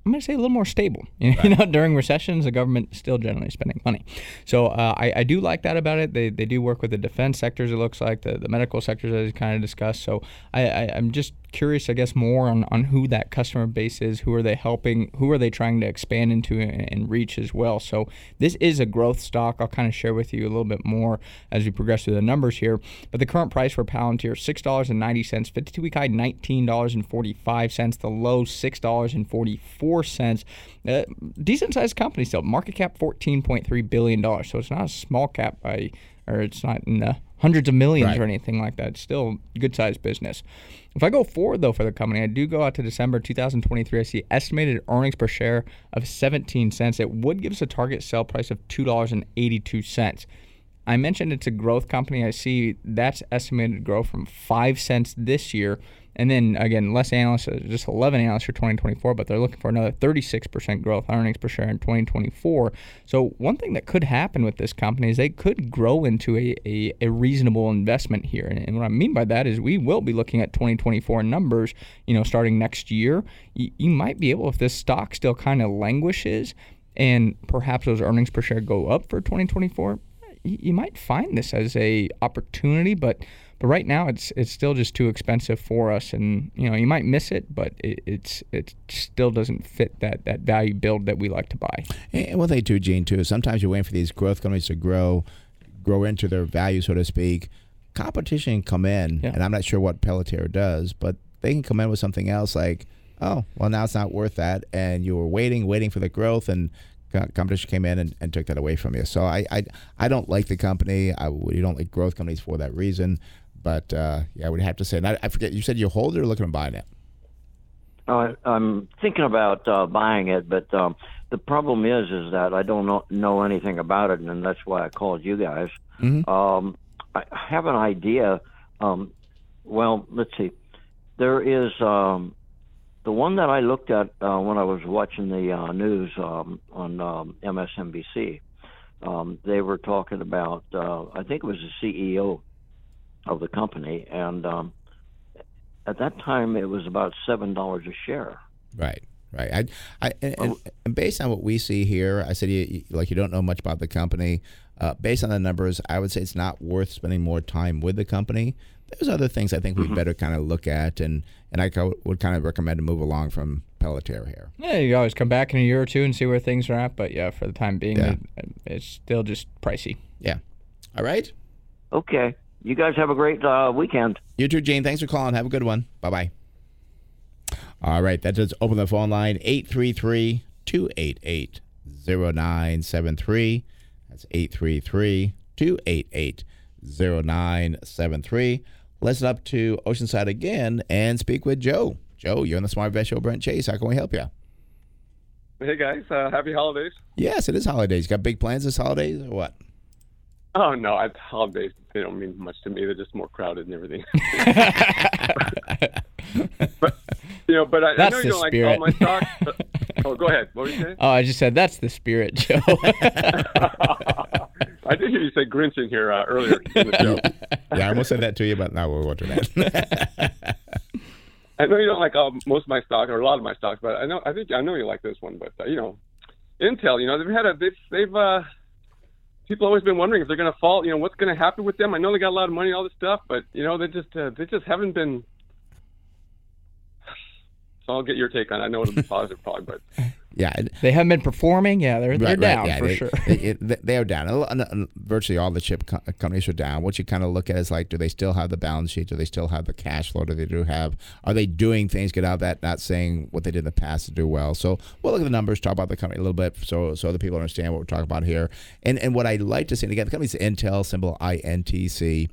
I'm going to say a little more stable. <laughs> You know, right. you know, during recessions, the government is still generally spending money. So uh, I, I, do like that about it. They, they do work with the defense sectors, it looks like, the, the medical sectors, as kind of discussed. So I, I, I'm just curious, I guess, more on, on who that customer base is. Who are they helping? Who are they trying to expand into and, and reach as well? So this is a growth stock. I'll kind of share with you a little bit more as we progress through the numbers here. But the current price for Palantir six dollars and ninety cents. Fifty-two week high nineteen dollars and forty-five cents. The low six dollars and forty-four cents. Uh, decent sized company still. Market cap fourteen point three billion dollars. So it's not a small cap by, or it's not in the hundreds of millions right. or anything like that. It's still good sized business. If I go forward though for the company, I do go out to December 2023. I see estimated earnings per share of 17 cents. It would give us a target sell price of $2.82. I mentioned it's a growth company. I see that's estimated to grow from 5 cents this year and then again, less analysts, uh, just 11 analysts for 2024, but they're looking for another 36% growth earnings per share in 2024. So one thing that could happen with this company is they could grow into a, a, a reasonable investment here. And, and, what I mean by that is we will be looking at 2024 numbers, you know, starting next year. You, you might be able, if this stock still kind of languishes and perhaps those earnings per share go up for 2024, you, you might find this as a opportunity, but but right now, it's it's still just too expensive for us, and you know you might miss it, but it, it's it still doesn't fit that that value build that we like to buy. And one thing too, Gene, too, sometimes you're waiting for these growth companies to grow, grow into their value, so to speak. Competition come in, yeah. and I'm not sure what Palantir does, but they can come in with something else like, oh, well now it's not worth that, and you were waiting, waiting for the growth, and competition came in and, and, took that away from you. So I, I, I don't like the company. I we don't like growth companies for that reason. But uh, yeah, I would have to say. And I, I, forget. You said you hold it or looking at buying it. Uh, I'm thinking about uh, buying it, but um, the problem is, is that I don't know, know anything about it, and that's why I called you guys. Mm-hmm. Um, I have an idea. Um, well, let's see. There is um, the one that I looked at uh, when I was watching the uh, news um, on um, MSNBC. Um, they were talking about, uh, I think it was the CEO of the company, and um, at that time it was about seven dollars a share. Right. Right. I, I, and, and, based on what we see here, I said, you, like, you don't know much about the company. Uh, based on the numbers, I would say it's not worth spending more time with the company. there's other things I think we better kind of look at, and and I co- would kind of recommend to move along from Pelletier here. Yeah, you always come back in a year or two and see where things are at. But yeah, for the time being, Yeah. it, it's still just pricey. Yeah. All right. Okay. You guys have a great uh, weekend. You too, Gene. Thanks for calling. Have a good one. Bye bye. All right. That does open the phone line 833 288 0973. That's 833 288 0973. Listen up to Oceanside again and speak with Joe. Joe, you're on the Smart Vet Show. Brent Chase. How can we help you? Hey guys, uh, happy holidays. Yes, it is holidays. Got big plans this holidays or what? Oh no, I, holidays they don't mean much to me. They're just more crowded and everything. <laughs> but you know, but I, I know you don't like all my stocks. but- <laughs> oh, go ahead. What were you saying? Oh, I just said that's the spirit, Joe. <laughs> I did hear you say Grinch in here uh, earlier in the show. Yeah, I almost said that to you, but now we'll go to that. I know you don't like all, most of my stocks or a lot of my stocks, but I know I think I know you like this one. But uh, you know, Intel, you know they've had a they've, they've uh, people always been wondering if they're going to fall. You know, what's going to happen with them? I know they got a lot of money, and all this stuff, but you know they just uh, they just haven't been. <sighs> So I'll get your take on. it. I know it'll be <laughs> positive, probably, but yeah. they haven't been performing. Yeah, they're they're Right, right, down yeah, for they, sure. They, <laughs> they- are down. A lo- and, uh, Virtually all the chip co- companies are down. What you kind of look at is like, do they still have the balance sheet? Do they still have the cash flow? Do they do have? Are they doing things? Get out of that. Not saying what they did in the past to do well. So we'll look at the numbers, talk about the company a little bit, so so other people understand what we're talking about here. And and what I like to see, and again, the company's Intel, symbol INTC.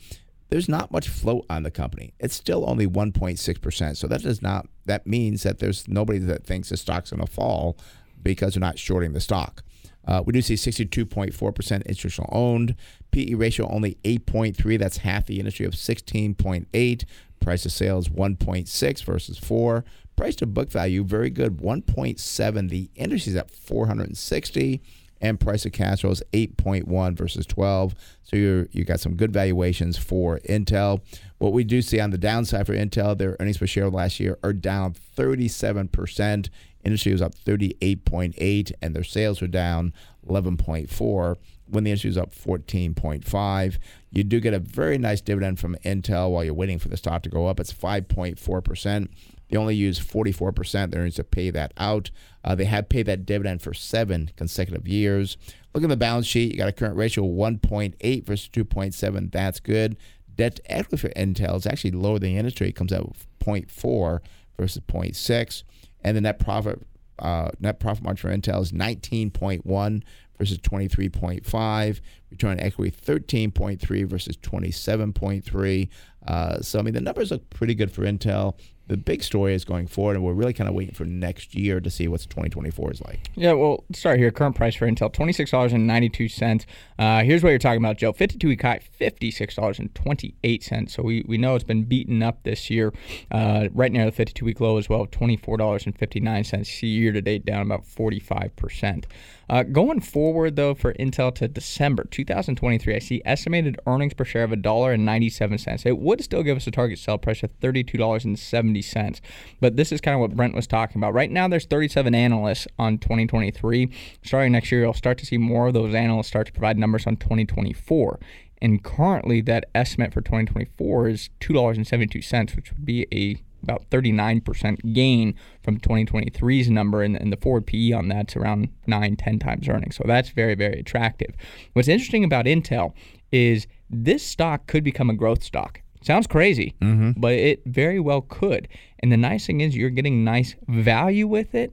There's not much float on the company. It's still only 1.6%. So that does not that means that there's nobody that thinks the stock's going to fall because they're not shorting the stock. Uh, we do see 62.4% institutional owned. PE ratio only 8.3. That's half the industry of 16.8. Price to sales 1.6 versus 4. Price to book value very good 1.7. The industry's at 460 and price of cash flow is 8.1 versus 12. So you you got some good valuations for Intel. What we do see on the downside for Intel, their earnings per share last year are down 37%. Industry was up 38.8 and their sales were down 11.4 when the industry was up 14.5. You do get a very nice dividend from Intel while you're waiting for the stock to go up. It's 5.4%. They only use 44% their earnings to pay that out. Uh, they have paid that dividend for seven consecutive years. Look at the balance sheet. You got a current ratio of 1.8 versus 2.7. That's good. Debt to equity for Intel is actually lower than the industry. It comes out with 0.4 versus 0.6. And the net profit uh, net profit margin for Intel is 19.1 versus 23.5. Return on equity 13.3 versus 27.3. Uh, so I mean the numbers look pretty good for Intel. The big story is going forward, and we're really kind of waiting for next year to see what 2024 is like. Yeah, well, start here. Current price for Intel, twenty-six dollars and ninety-two cents. Uh, here's what you're talking about, Joe. Fifty-two week high, fifty-six dollars and twenty-eight cents. So we, we know it's been beaten up this year, uh, right near the fifty-two week low as well, twenty-four dollars and fifty-nine cents. See year to date down about forty-five percent. Uh, going forward though, for Intel to December 2023, I see estimated earnings per share of a dollar and ninety-seven cents. It would still give us a target sell price of thirty-two dollars and seventy cents, but this is kind of what Brent was talking about. Right now, there's 37 analysts on 2023. Starting next year, you'll start to see more of those analysts start to provide numbers on 2024. And currently, that estimate for 2024 is $2.72, which would be a about 39% gain from 2023's number, and, and the forward PE on that's around 9, 10 times earnings. So that's very, very attractive. What's interesting about Intel is this stock could become a growth stock. Sounds crazy, mm-hmm. but it very well could. And the nice thing is, you're getting nice value with it,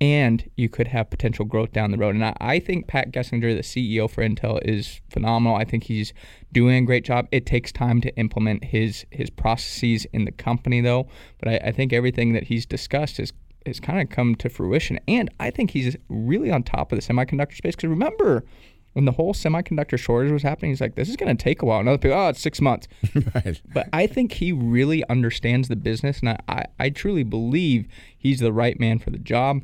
and you could have potential growth down the road. And I, I think Pat Gelsinger, the CEO for Intel, is phenomenal. I think he's doing a great job. It takes time to implement his his processes in the company, though. But I, I think everything that he's discussed has has kind of come to fruition. And I think he's really on top of the semiconductor space. Because remember, when the whole semiconductor shortage was happening, he's like, "This is going to take a while." And other people, "Oh, it's six months." <laughs> right. But I think he really understands the business, and I, I, I truly believe he's the right man for the job.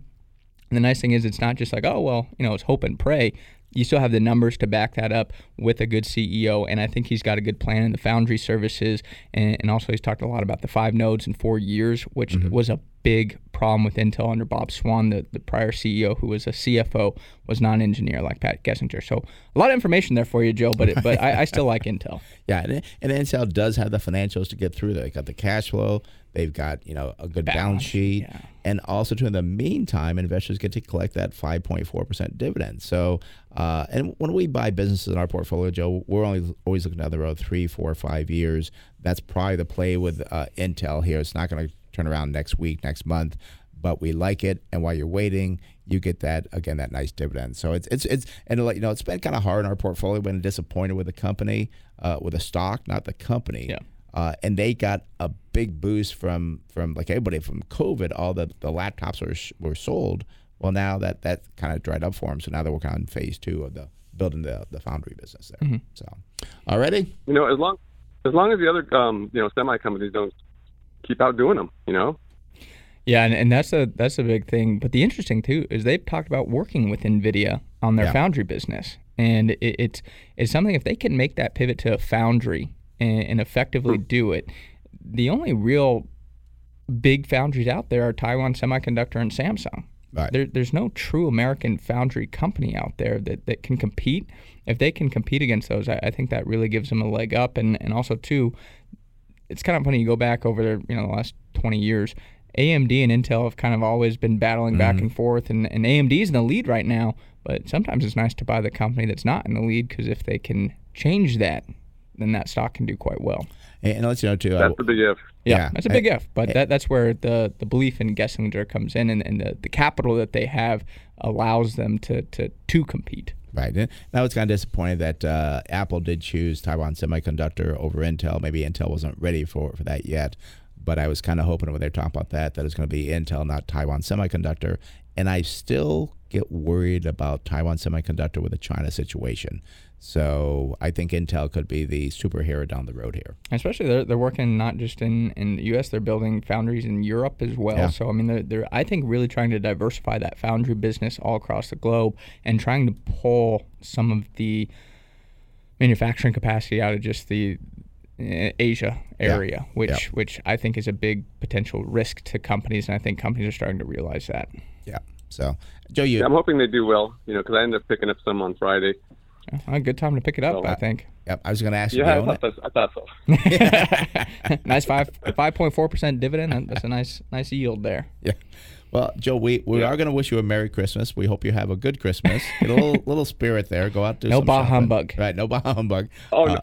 And the nice thing is, it's not just like, oh, well, you know, it's hope and pray. you still have the numbers to back that up with a good CEO. And I think he's got a good plan in the foundry services. And, and also, he's talked a lot about the five nodes in four years, which mm-hmm. was a big problem with Intel under Bob Swan, the, the prior CEO, who was a CFO, was not an engineer like Pat Gelsinger. So a lot of information there for you, Joe. But it, but I, I, still like <laughs> Intel. Yeah, and, and Intel does have the financials to get through. There. They got the cash flow. They've got you know a good balance, balance sheet, yeah. and also to in the meantime, investors get to collect that 5.4 percent dividend. So, uh, and when we buy businesses in our portfolio, Joe, we're only always looking down the road three, four, five years. That's probably the play with uh, Intel here. It's not going to turn around next week, next month, but we like it. And while you're waiting, you get that again that nice dividend. So it's it's it's and you know it's been kind of hard in our portfolio. Been disappointed with the company, uh, with the stock, not the company. Yeah. Uh, and they got a big boost from from like everybody from COVID. All the the laptops were were sold. Well, now that that kind of dried up for them. So now they're working on phase two of the building the the foundry business there. Mm-hmm. So, already, you know, as long as long as the other um, you know semi companies don't keep outdoing them, you know. Yeah, and, and that's a that's a big thing. But the interesting too is they've talked about working with Nvidia on their yeah. foundry business, and it, it's it's something if they can make that pivot to a foundry and, and effectively do it. The only real big foundries out there are Taiwan Semiconductor and Samsung. Right. There, there's no true American foundry company out there that, that can compete. If they can compete against those, I, I think that really gives them a leg up. And, and also, too, it's kind of funny. You go back over there, you know, the last 20 years, AMD and Intel have kind of always been battling mm-hmm. back and forth. And, and AMD is in the lead right now. But sometimes it's nice to buy the company that's not in the lead because if they can change that, then that stock can do quite well. And, and let you know too. That's uh, a big if. Yeah, yeah. that's a big if. But that, that's where the, the belief in Gelsinger comes in, and, and the, the capital that they have allows them to to to compete. Right. And I was kind of disappointed that uh, Apple did choose Taiwan Semiconductor over Intel. Maybe Intel wasn't ready for for that yet. But I was kind of hoping when they're talking about that, that it's going to be Intel, not Taiwan Semiconductor. And I still get worried about Taiwan Semiconductor with the China situation. So I think Intel could be the superhero down the road here. Especially they're, they're working not just in, in the U.S. They're building foundries in Europe as well. Yeah. So I mean they're, they're I think really trying to diversify that foundry business all across the globe and trying to pull some of the manufacturing capacity out of just the uh, Asia area, yeah. which yeah. which I think is a big potential risk to companies, and I think companies are starting to realize that. Yeah. So, Joe, you. Yeah, I'm hoping they do well. You know, because I ended up picking up some on Friday. A good time to pick it up, so, I think. Yep, I was going to ask you. Yeah, I thought, I thought, so. <laughs> nice <laughs> five five point four percent dividend. That's a nice nice yield there. Yeah. Well, Joe, we, we yeah. are going to wish you a Merry Christmas. We hope you have a good Christmas. <laughs> Get a little little spirit there. Go out to no bah humbug. Right, no bah humbug. Oh uh, no.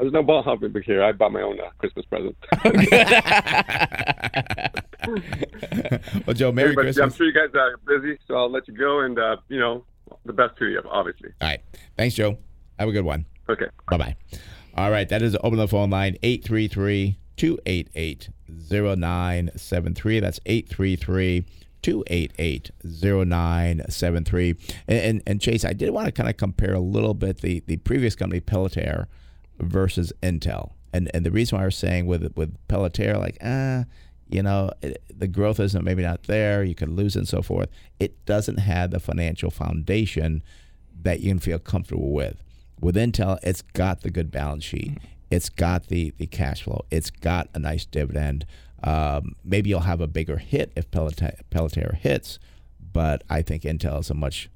There's no bah humbug here. I bought my own uh, Christmas present. well, Joe, Merry Christmas. I'm sure you guys are busy, so I'll let you go. And uh, you know, the best to you, obviously. All right. Thanks, Joe. Have a good one. Okay. Bye bye. All right. That is open the phone line 833 288 0973. That's 833 288 0973. And, and Chase, I did want to kind of compare a little bit the, the previous company, Pelletier, versus Intel. And, and the reason why I was saying with with Pelletier, like, ah, uh, you know, it, the growth isn't maybe not there, you could lose and so forth. It doesn't have the financial foundation that you can feel comfortable with. With Intel, it's got the good balance sheet. It's got the, the cash flow. It's got a nice dividend. Um, maybe you'll have a bigger hit if Pelletier hits, but I think Intel is a much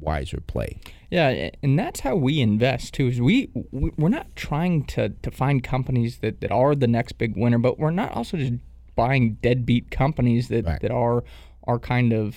wiser play. Yeah, and that's how we invest too. Is we we're not trying to to find companies that that are the next big winner, but we're not also just buying deadbeat companies that, right. that are are kind of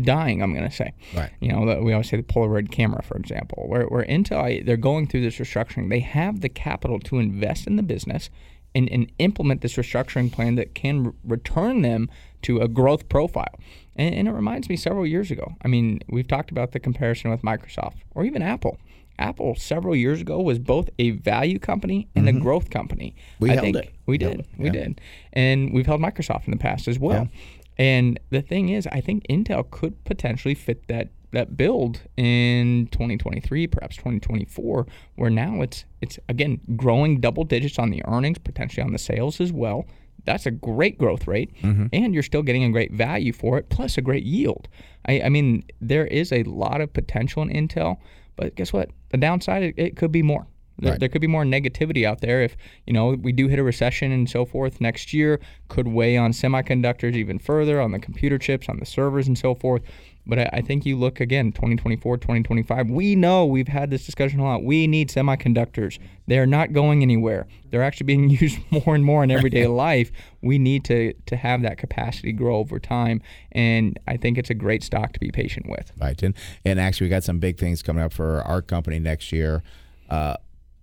dying. I'm going to say, right. You know, we always say the Polaroid camera, for example, where where Intel they're going through this restructuring. They have the capital to invest in the business and, and implement this restructuring plan that can r- return them to a growth profile. And, and it reminds me several years ago. I mean, we've talked about the comparison with Microsoft or even Apple. Apple several years ago was both a value company and mm-hmm. a growth company. We I held think it. We did. We yeah. did. And we've held Microsoft in the past as well. Yeah. And the thing is, I think Intel could potentially fit that that build in 2023, perhaps 2024, where now it's it's again growing double digits on the earnings, potentially on the sales as well. that's a great growth rate, Mm-hmm. and you're still getting a great value for it, plus a great yield. I, I mean, there is a lot of potential in Intel, but guess what? The downside, it, it could be more. There, Right. there could be more negativity out there if you know we do hit a recession and so forth next year. Could weigh on semiconductors even further, on the computer chips, on the servers, and so forth. But I, I think you look again, 2024, 2025. We know we've had this discussion a lot. We need semiconductors. They're not going anywhere. They're actually being <laughs> used more and more in everyday <laughs> life. We need to to have that capacity grow over time, and I think it's a great stock to be patient with. Right. And, and actually, we got some big things coming up for our company next year. Uh,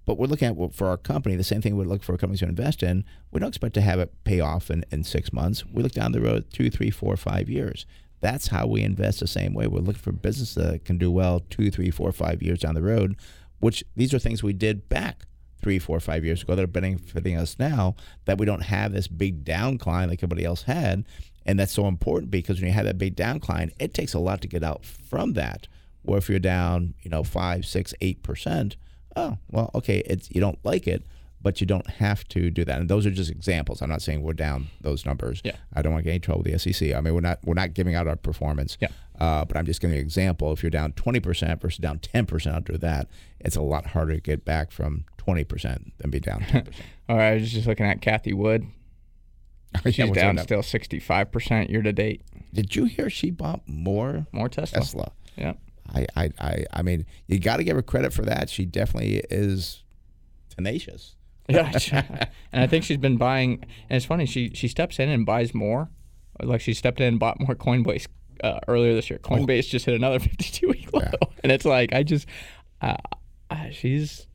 but we're looking at for our company the same thing we would look for companies to invest in. We don't expect to have it pay off in, in six months. We look down the road two, three, four, five years. That's how we invest the same way. We're looking for business that can do well two, three, four, five years down the road, which these are things we did back three, four, five years ago that are benefiting us now that we don't have this big downcline like everybody else had. And that's so important because when you have that big downcline, it takes a lot to get out from that. Or if you're down, you know, five, six, eight percent, oh, well, okay, it's you don't like it, but you don't have to do that. And those are just examples. I'm not saying we're down those numbers. Yeah. I don't want to get any trouble with the SEC. I mean, we're not we're not giving out our performance. Yeah. Uh, but I'm just giving an example. If you're down 20% versus down 10% under that, it's a lot harder to get back from 20% than be down <laughs> 10%. All right, I was just looking at Cathie Wood. <laughs> She's Yeah, down still 65% year to date. Did you hear she bought more More Tesla. Tesla? Yeah. I, I, I, I mean, you got to give her credit for that. She definitely is tenacious. Yeah, <laughs> and I think she's been buying. And it's funny, she she steps in and buys more. Like she stepped in and bought more Coinbase uh, earlier this year. Coinbase just hit another <laughs> 52 week low, and it's like I just, uh, uh, she's.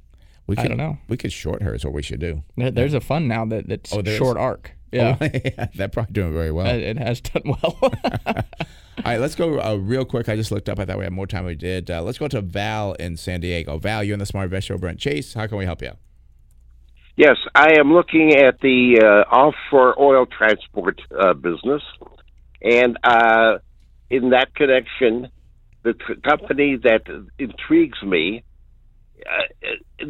We I could, don't know. We could short her. Is what we should do. there- There's a fund now that that's Oh, short ARK. Yeah, <laughs> yeah, they're probably doing very well. It has done well. All right, let's go uh, real quick. I just looked up. I thought we had more time. We did. Uh, let's go to Val in San Diego. Val, you're in the Smart Investor Brent Chase. How can we help you? Yes, I am looking at the uh, offshore oil transport uh, business, and uh, in that connection, the company that intrigues me uh,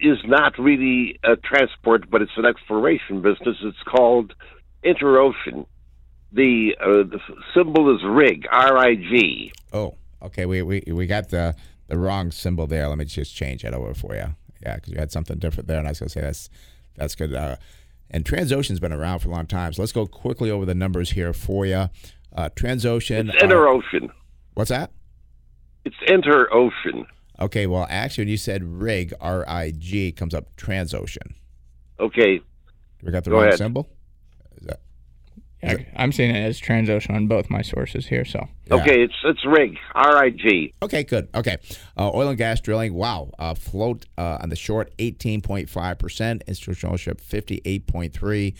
is not really a transport, but it's an exploration business. It's called Interocean. The, uh, the symbol is RIG, R-I-G. Oh, okay. We we, we got the the wrong symbol there. Let me just change that over for you. Yeah, because you had something different there, and I was gonna say that's that's good. Uh, and Transocean's been around for a long time, so let's go quickly over the numbers here for you. Uh, Transocean. It's Interocean. what's that? It's Interocean. Okay, well, actually, when you said rig, R I G, comes up Transocean. Okay, We got the Go wrong ahead. symbol. Is that, Yeah, I'm seeing it as Transocean on both my sources here. So Yeah. okay, it's it's RIG, R-I-G. Okay, good. Okay. Uh, oil and gas drilling, wow. Uh, float uh, on the short, 18.5%. Institutional ownership, 58.3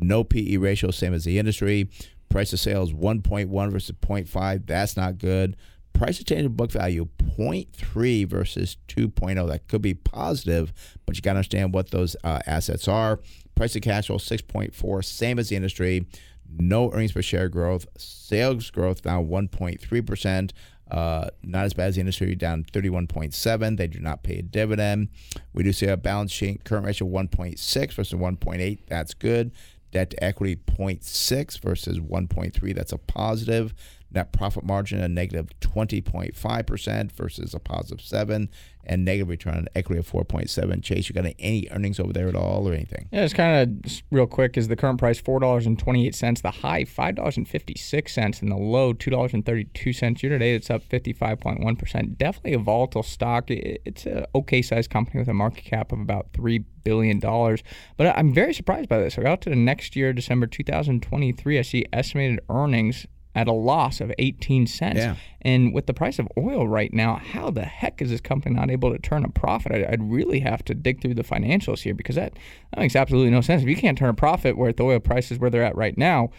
No PE ratio, same as the industry. Price of sales, 1.1 versus 0.5. That's not good. Price to tangible book value, 0.3 versus 2.0. That could be positive, but you got to understand what those uh, assets are. Price to cash flow, 6.4, same as the industry. No earnings per share growth. Sales growth down 1.3%. Uh, not as bad as the industry, down 31.7. They do not pay a dividend. We do see a balance sheet current ratio 1.6 versus 1.8. That's good. Debt to equity 0.6 versus 1.3. That's a positive. Net profit margin a negative 20.5% versus a positive 7 and negative return on equity of 4.7. Chase, you got any earnings over there at all or anything? Yeah, it's kind of real quick. Is the current price four dollars and twenty eight cents? The high five dollars and the low two dollars and thirty two cents. Year to date, it's up fifty five point one percent. Definitely a volatile stock. It's a okay sized company with a market cap of about three billion dollars. But I'm very surprised by this. I got out to the next year, December two thousand twenty three. I see estimated earnings at a loss of 18 cents. Yeah. And with the price of oil right now, how the heck is this company not able to turn a profit? I'd really have to dig through the financials here because that, that makes absolutely no sense. If you can't turn a profit where the oil prices where they're at right now,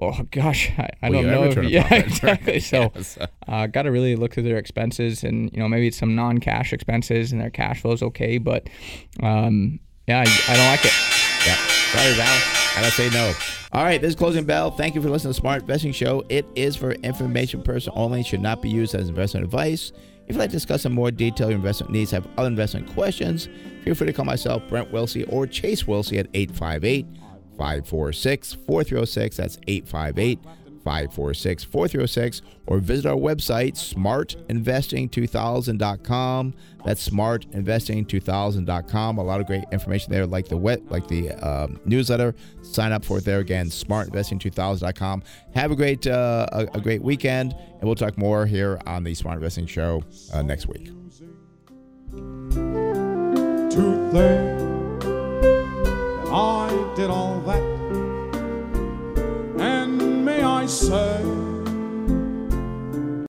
oh gosh, I, I don't know. If, turn a yeah, <laughs> profit? exactly. So, <laughs> Yes. uh, got to really look through their expenses, and you know maybe it's some non-cash expenses, and their cash flow is okay, but um, yeah, I, I don't like it. Yeah. Sorry, Val. And I say no. All right, this is Closing Bell. Thank you for listening to Smart Investing Show. It is for information purpose only. Should not be used as investment advice. If you'd like to discuss in more detail your investment needs, have other investment questions, feel free to call myself, Brent Wilsey, or Chase Wilsey at 858 546 4306. That's 858 546 4306. Or visit our website, smartinvesting2000.com. That's smartinvesting2000.com. A lot of great information there, like the wet, like the um, newsletter. Sign up for it there again, smartinvesting2000.com. Have a great, uh, a, a, great weekend, and we'll talk more here on the Smart Investing Show uh, next week. To think that I did all I say.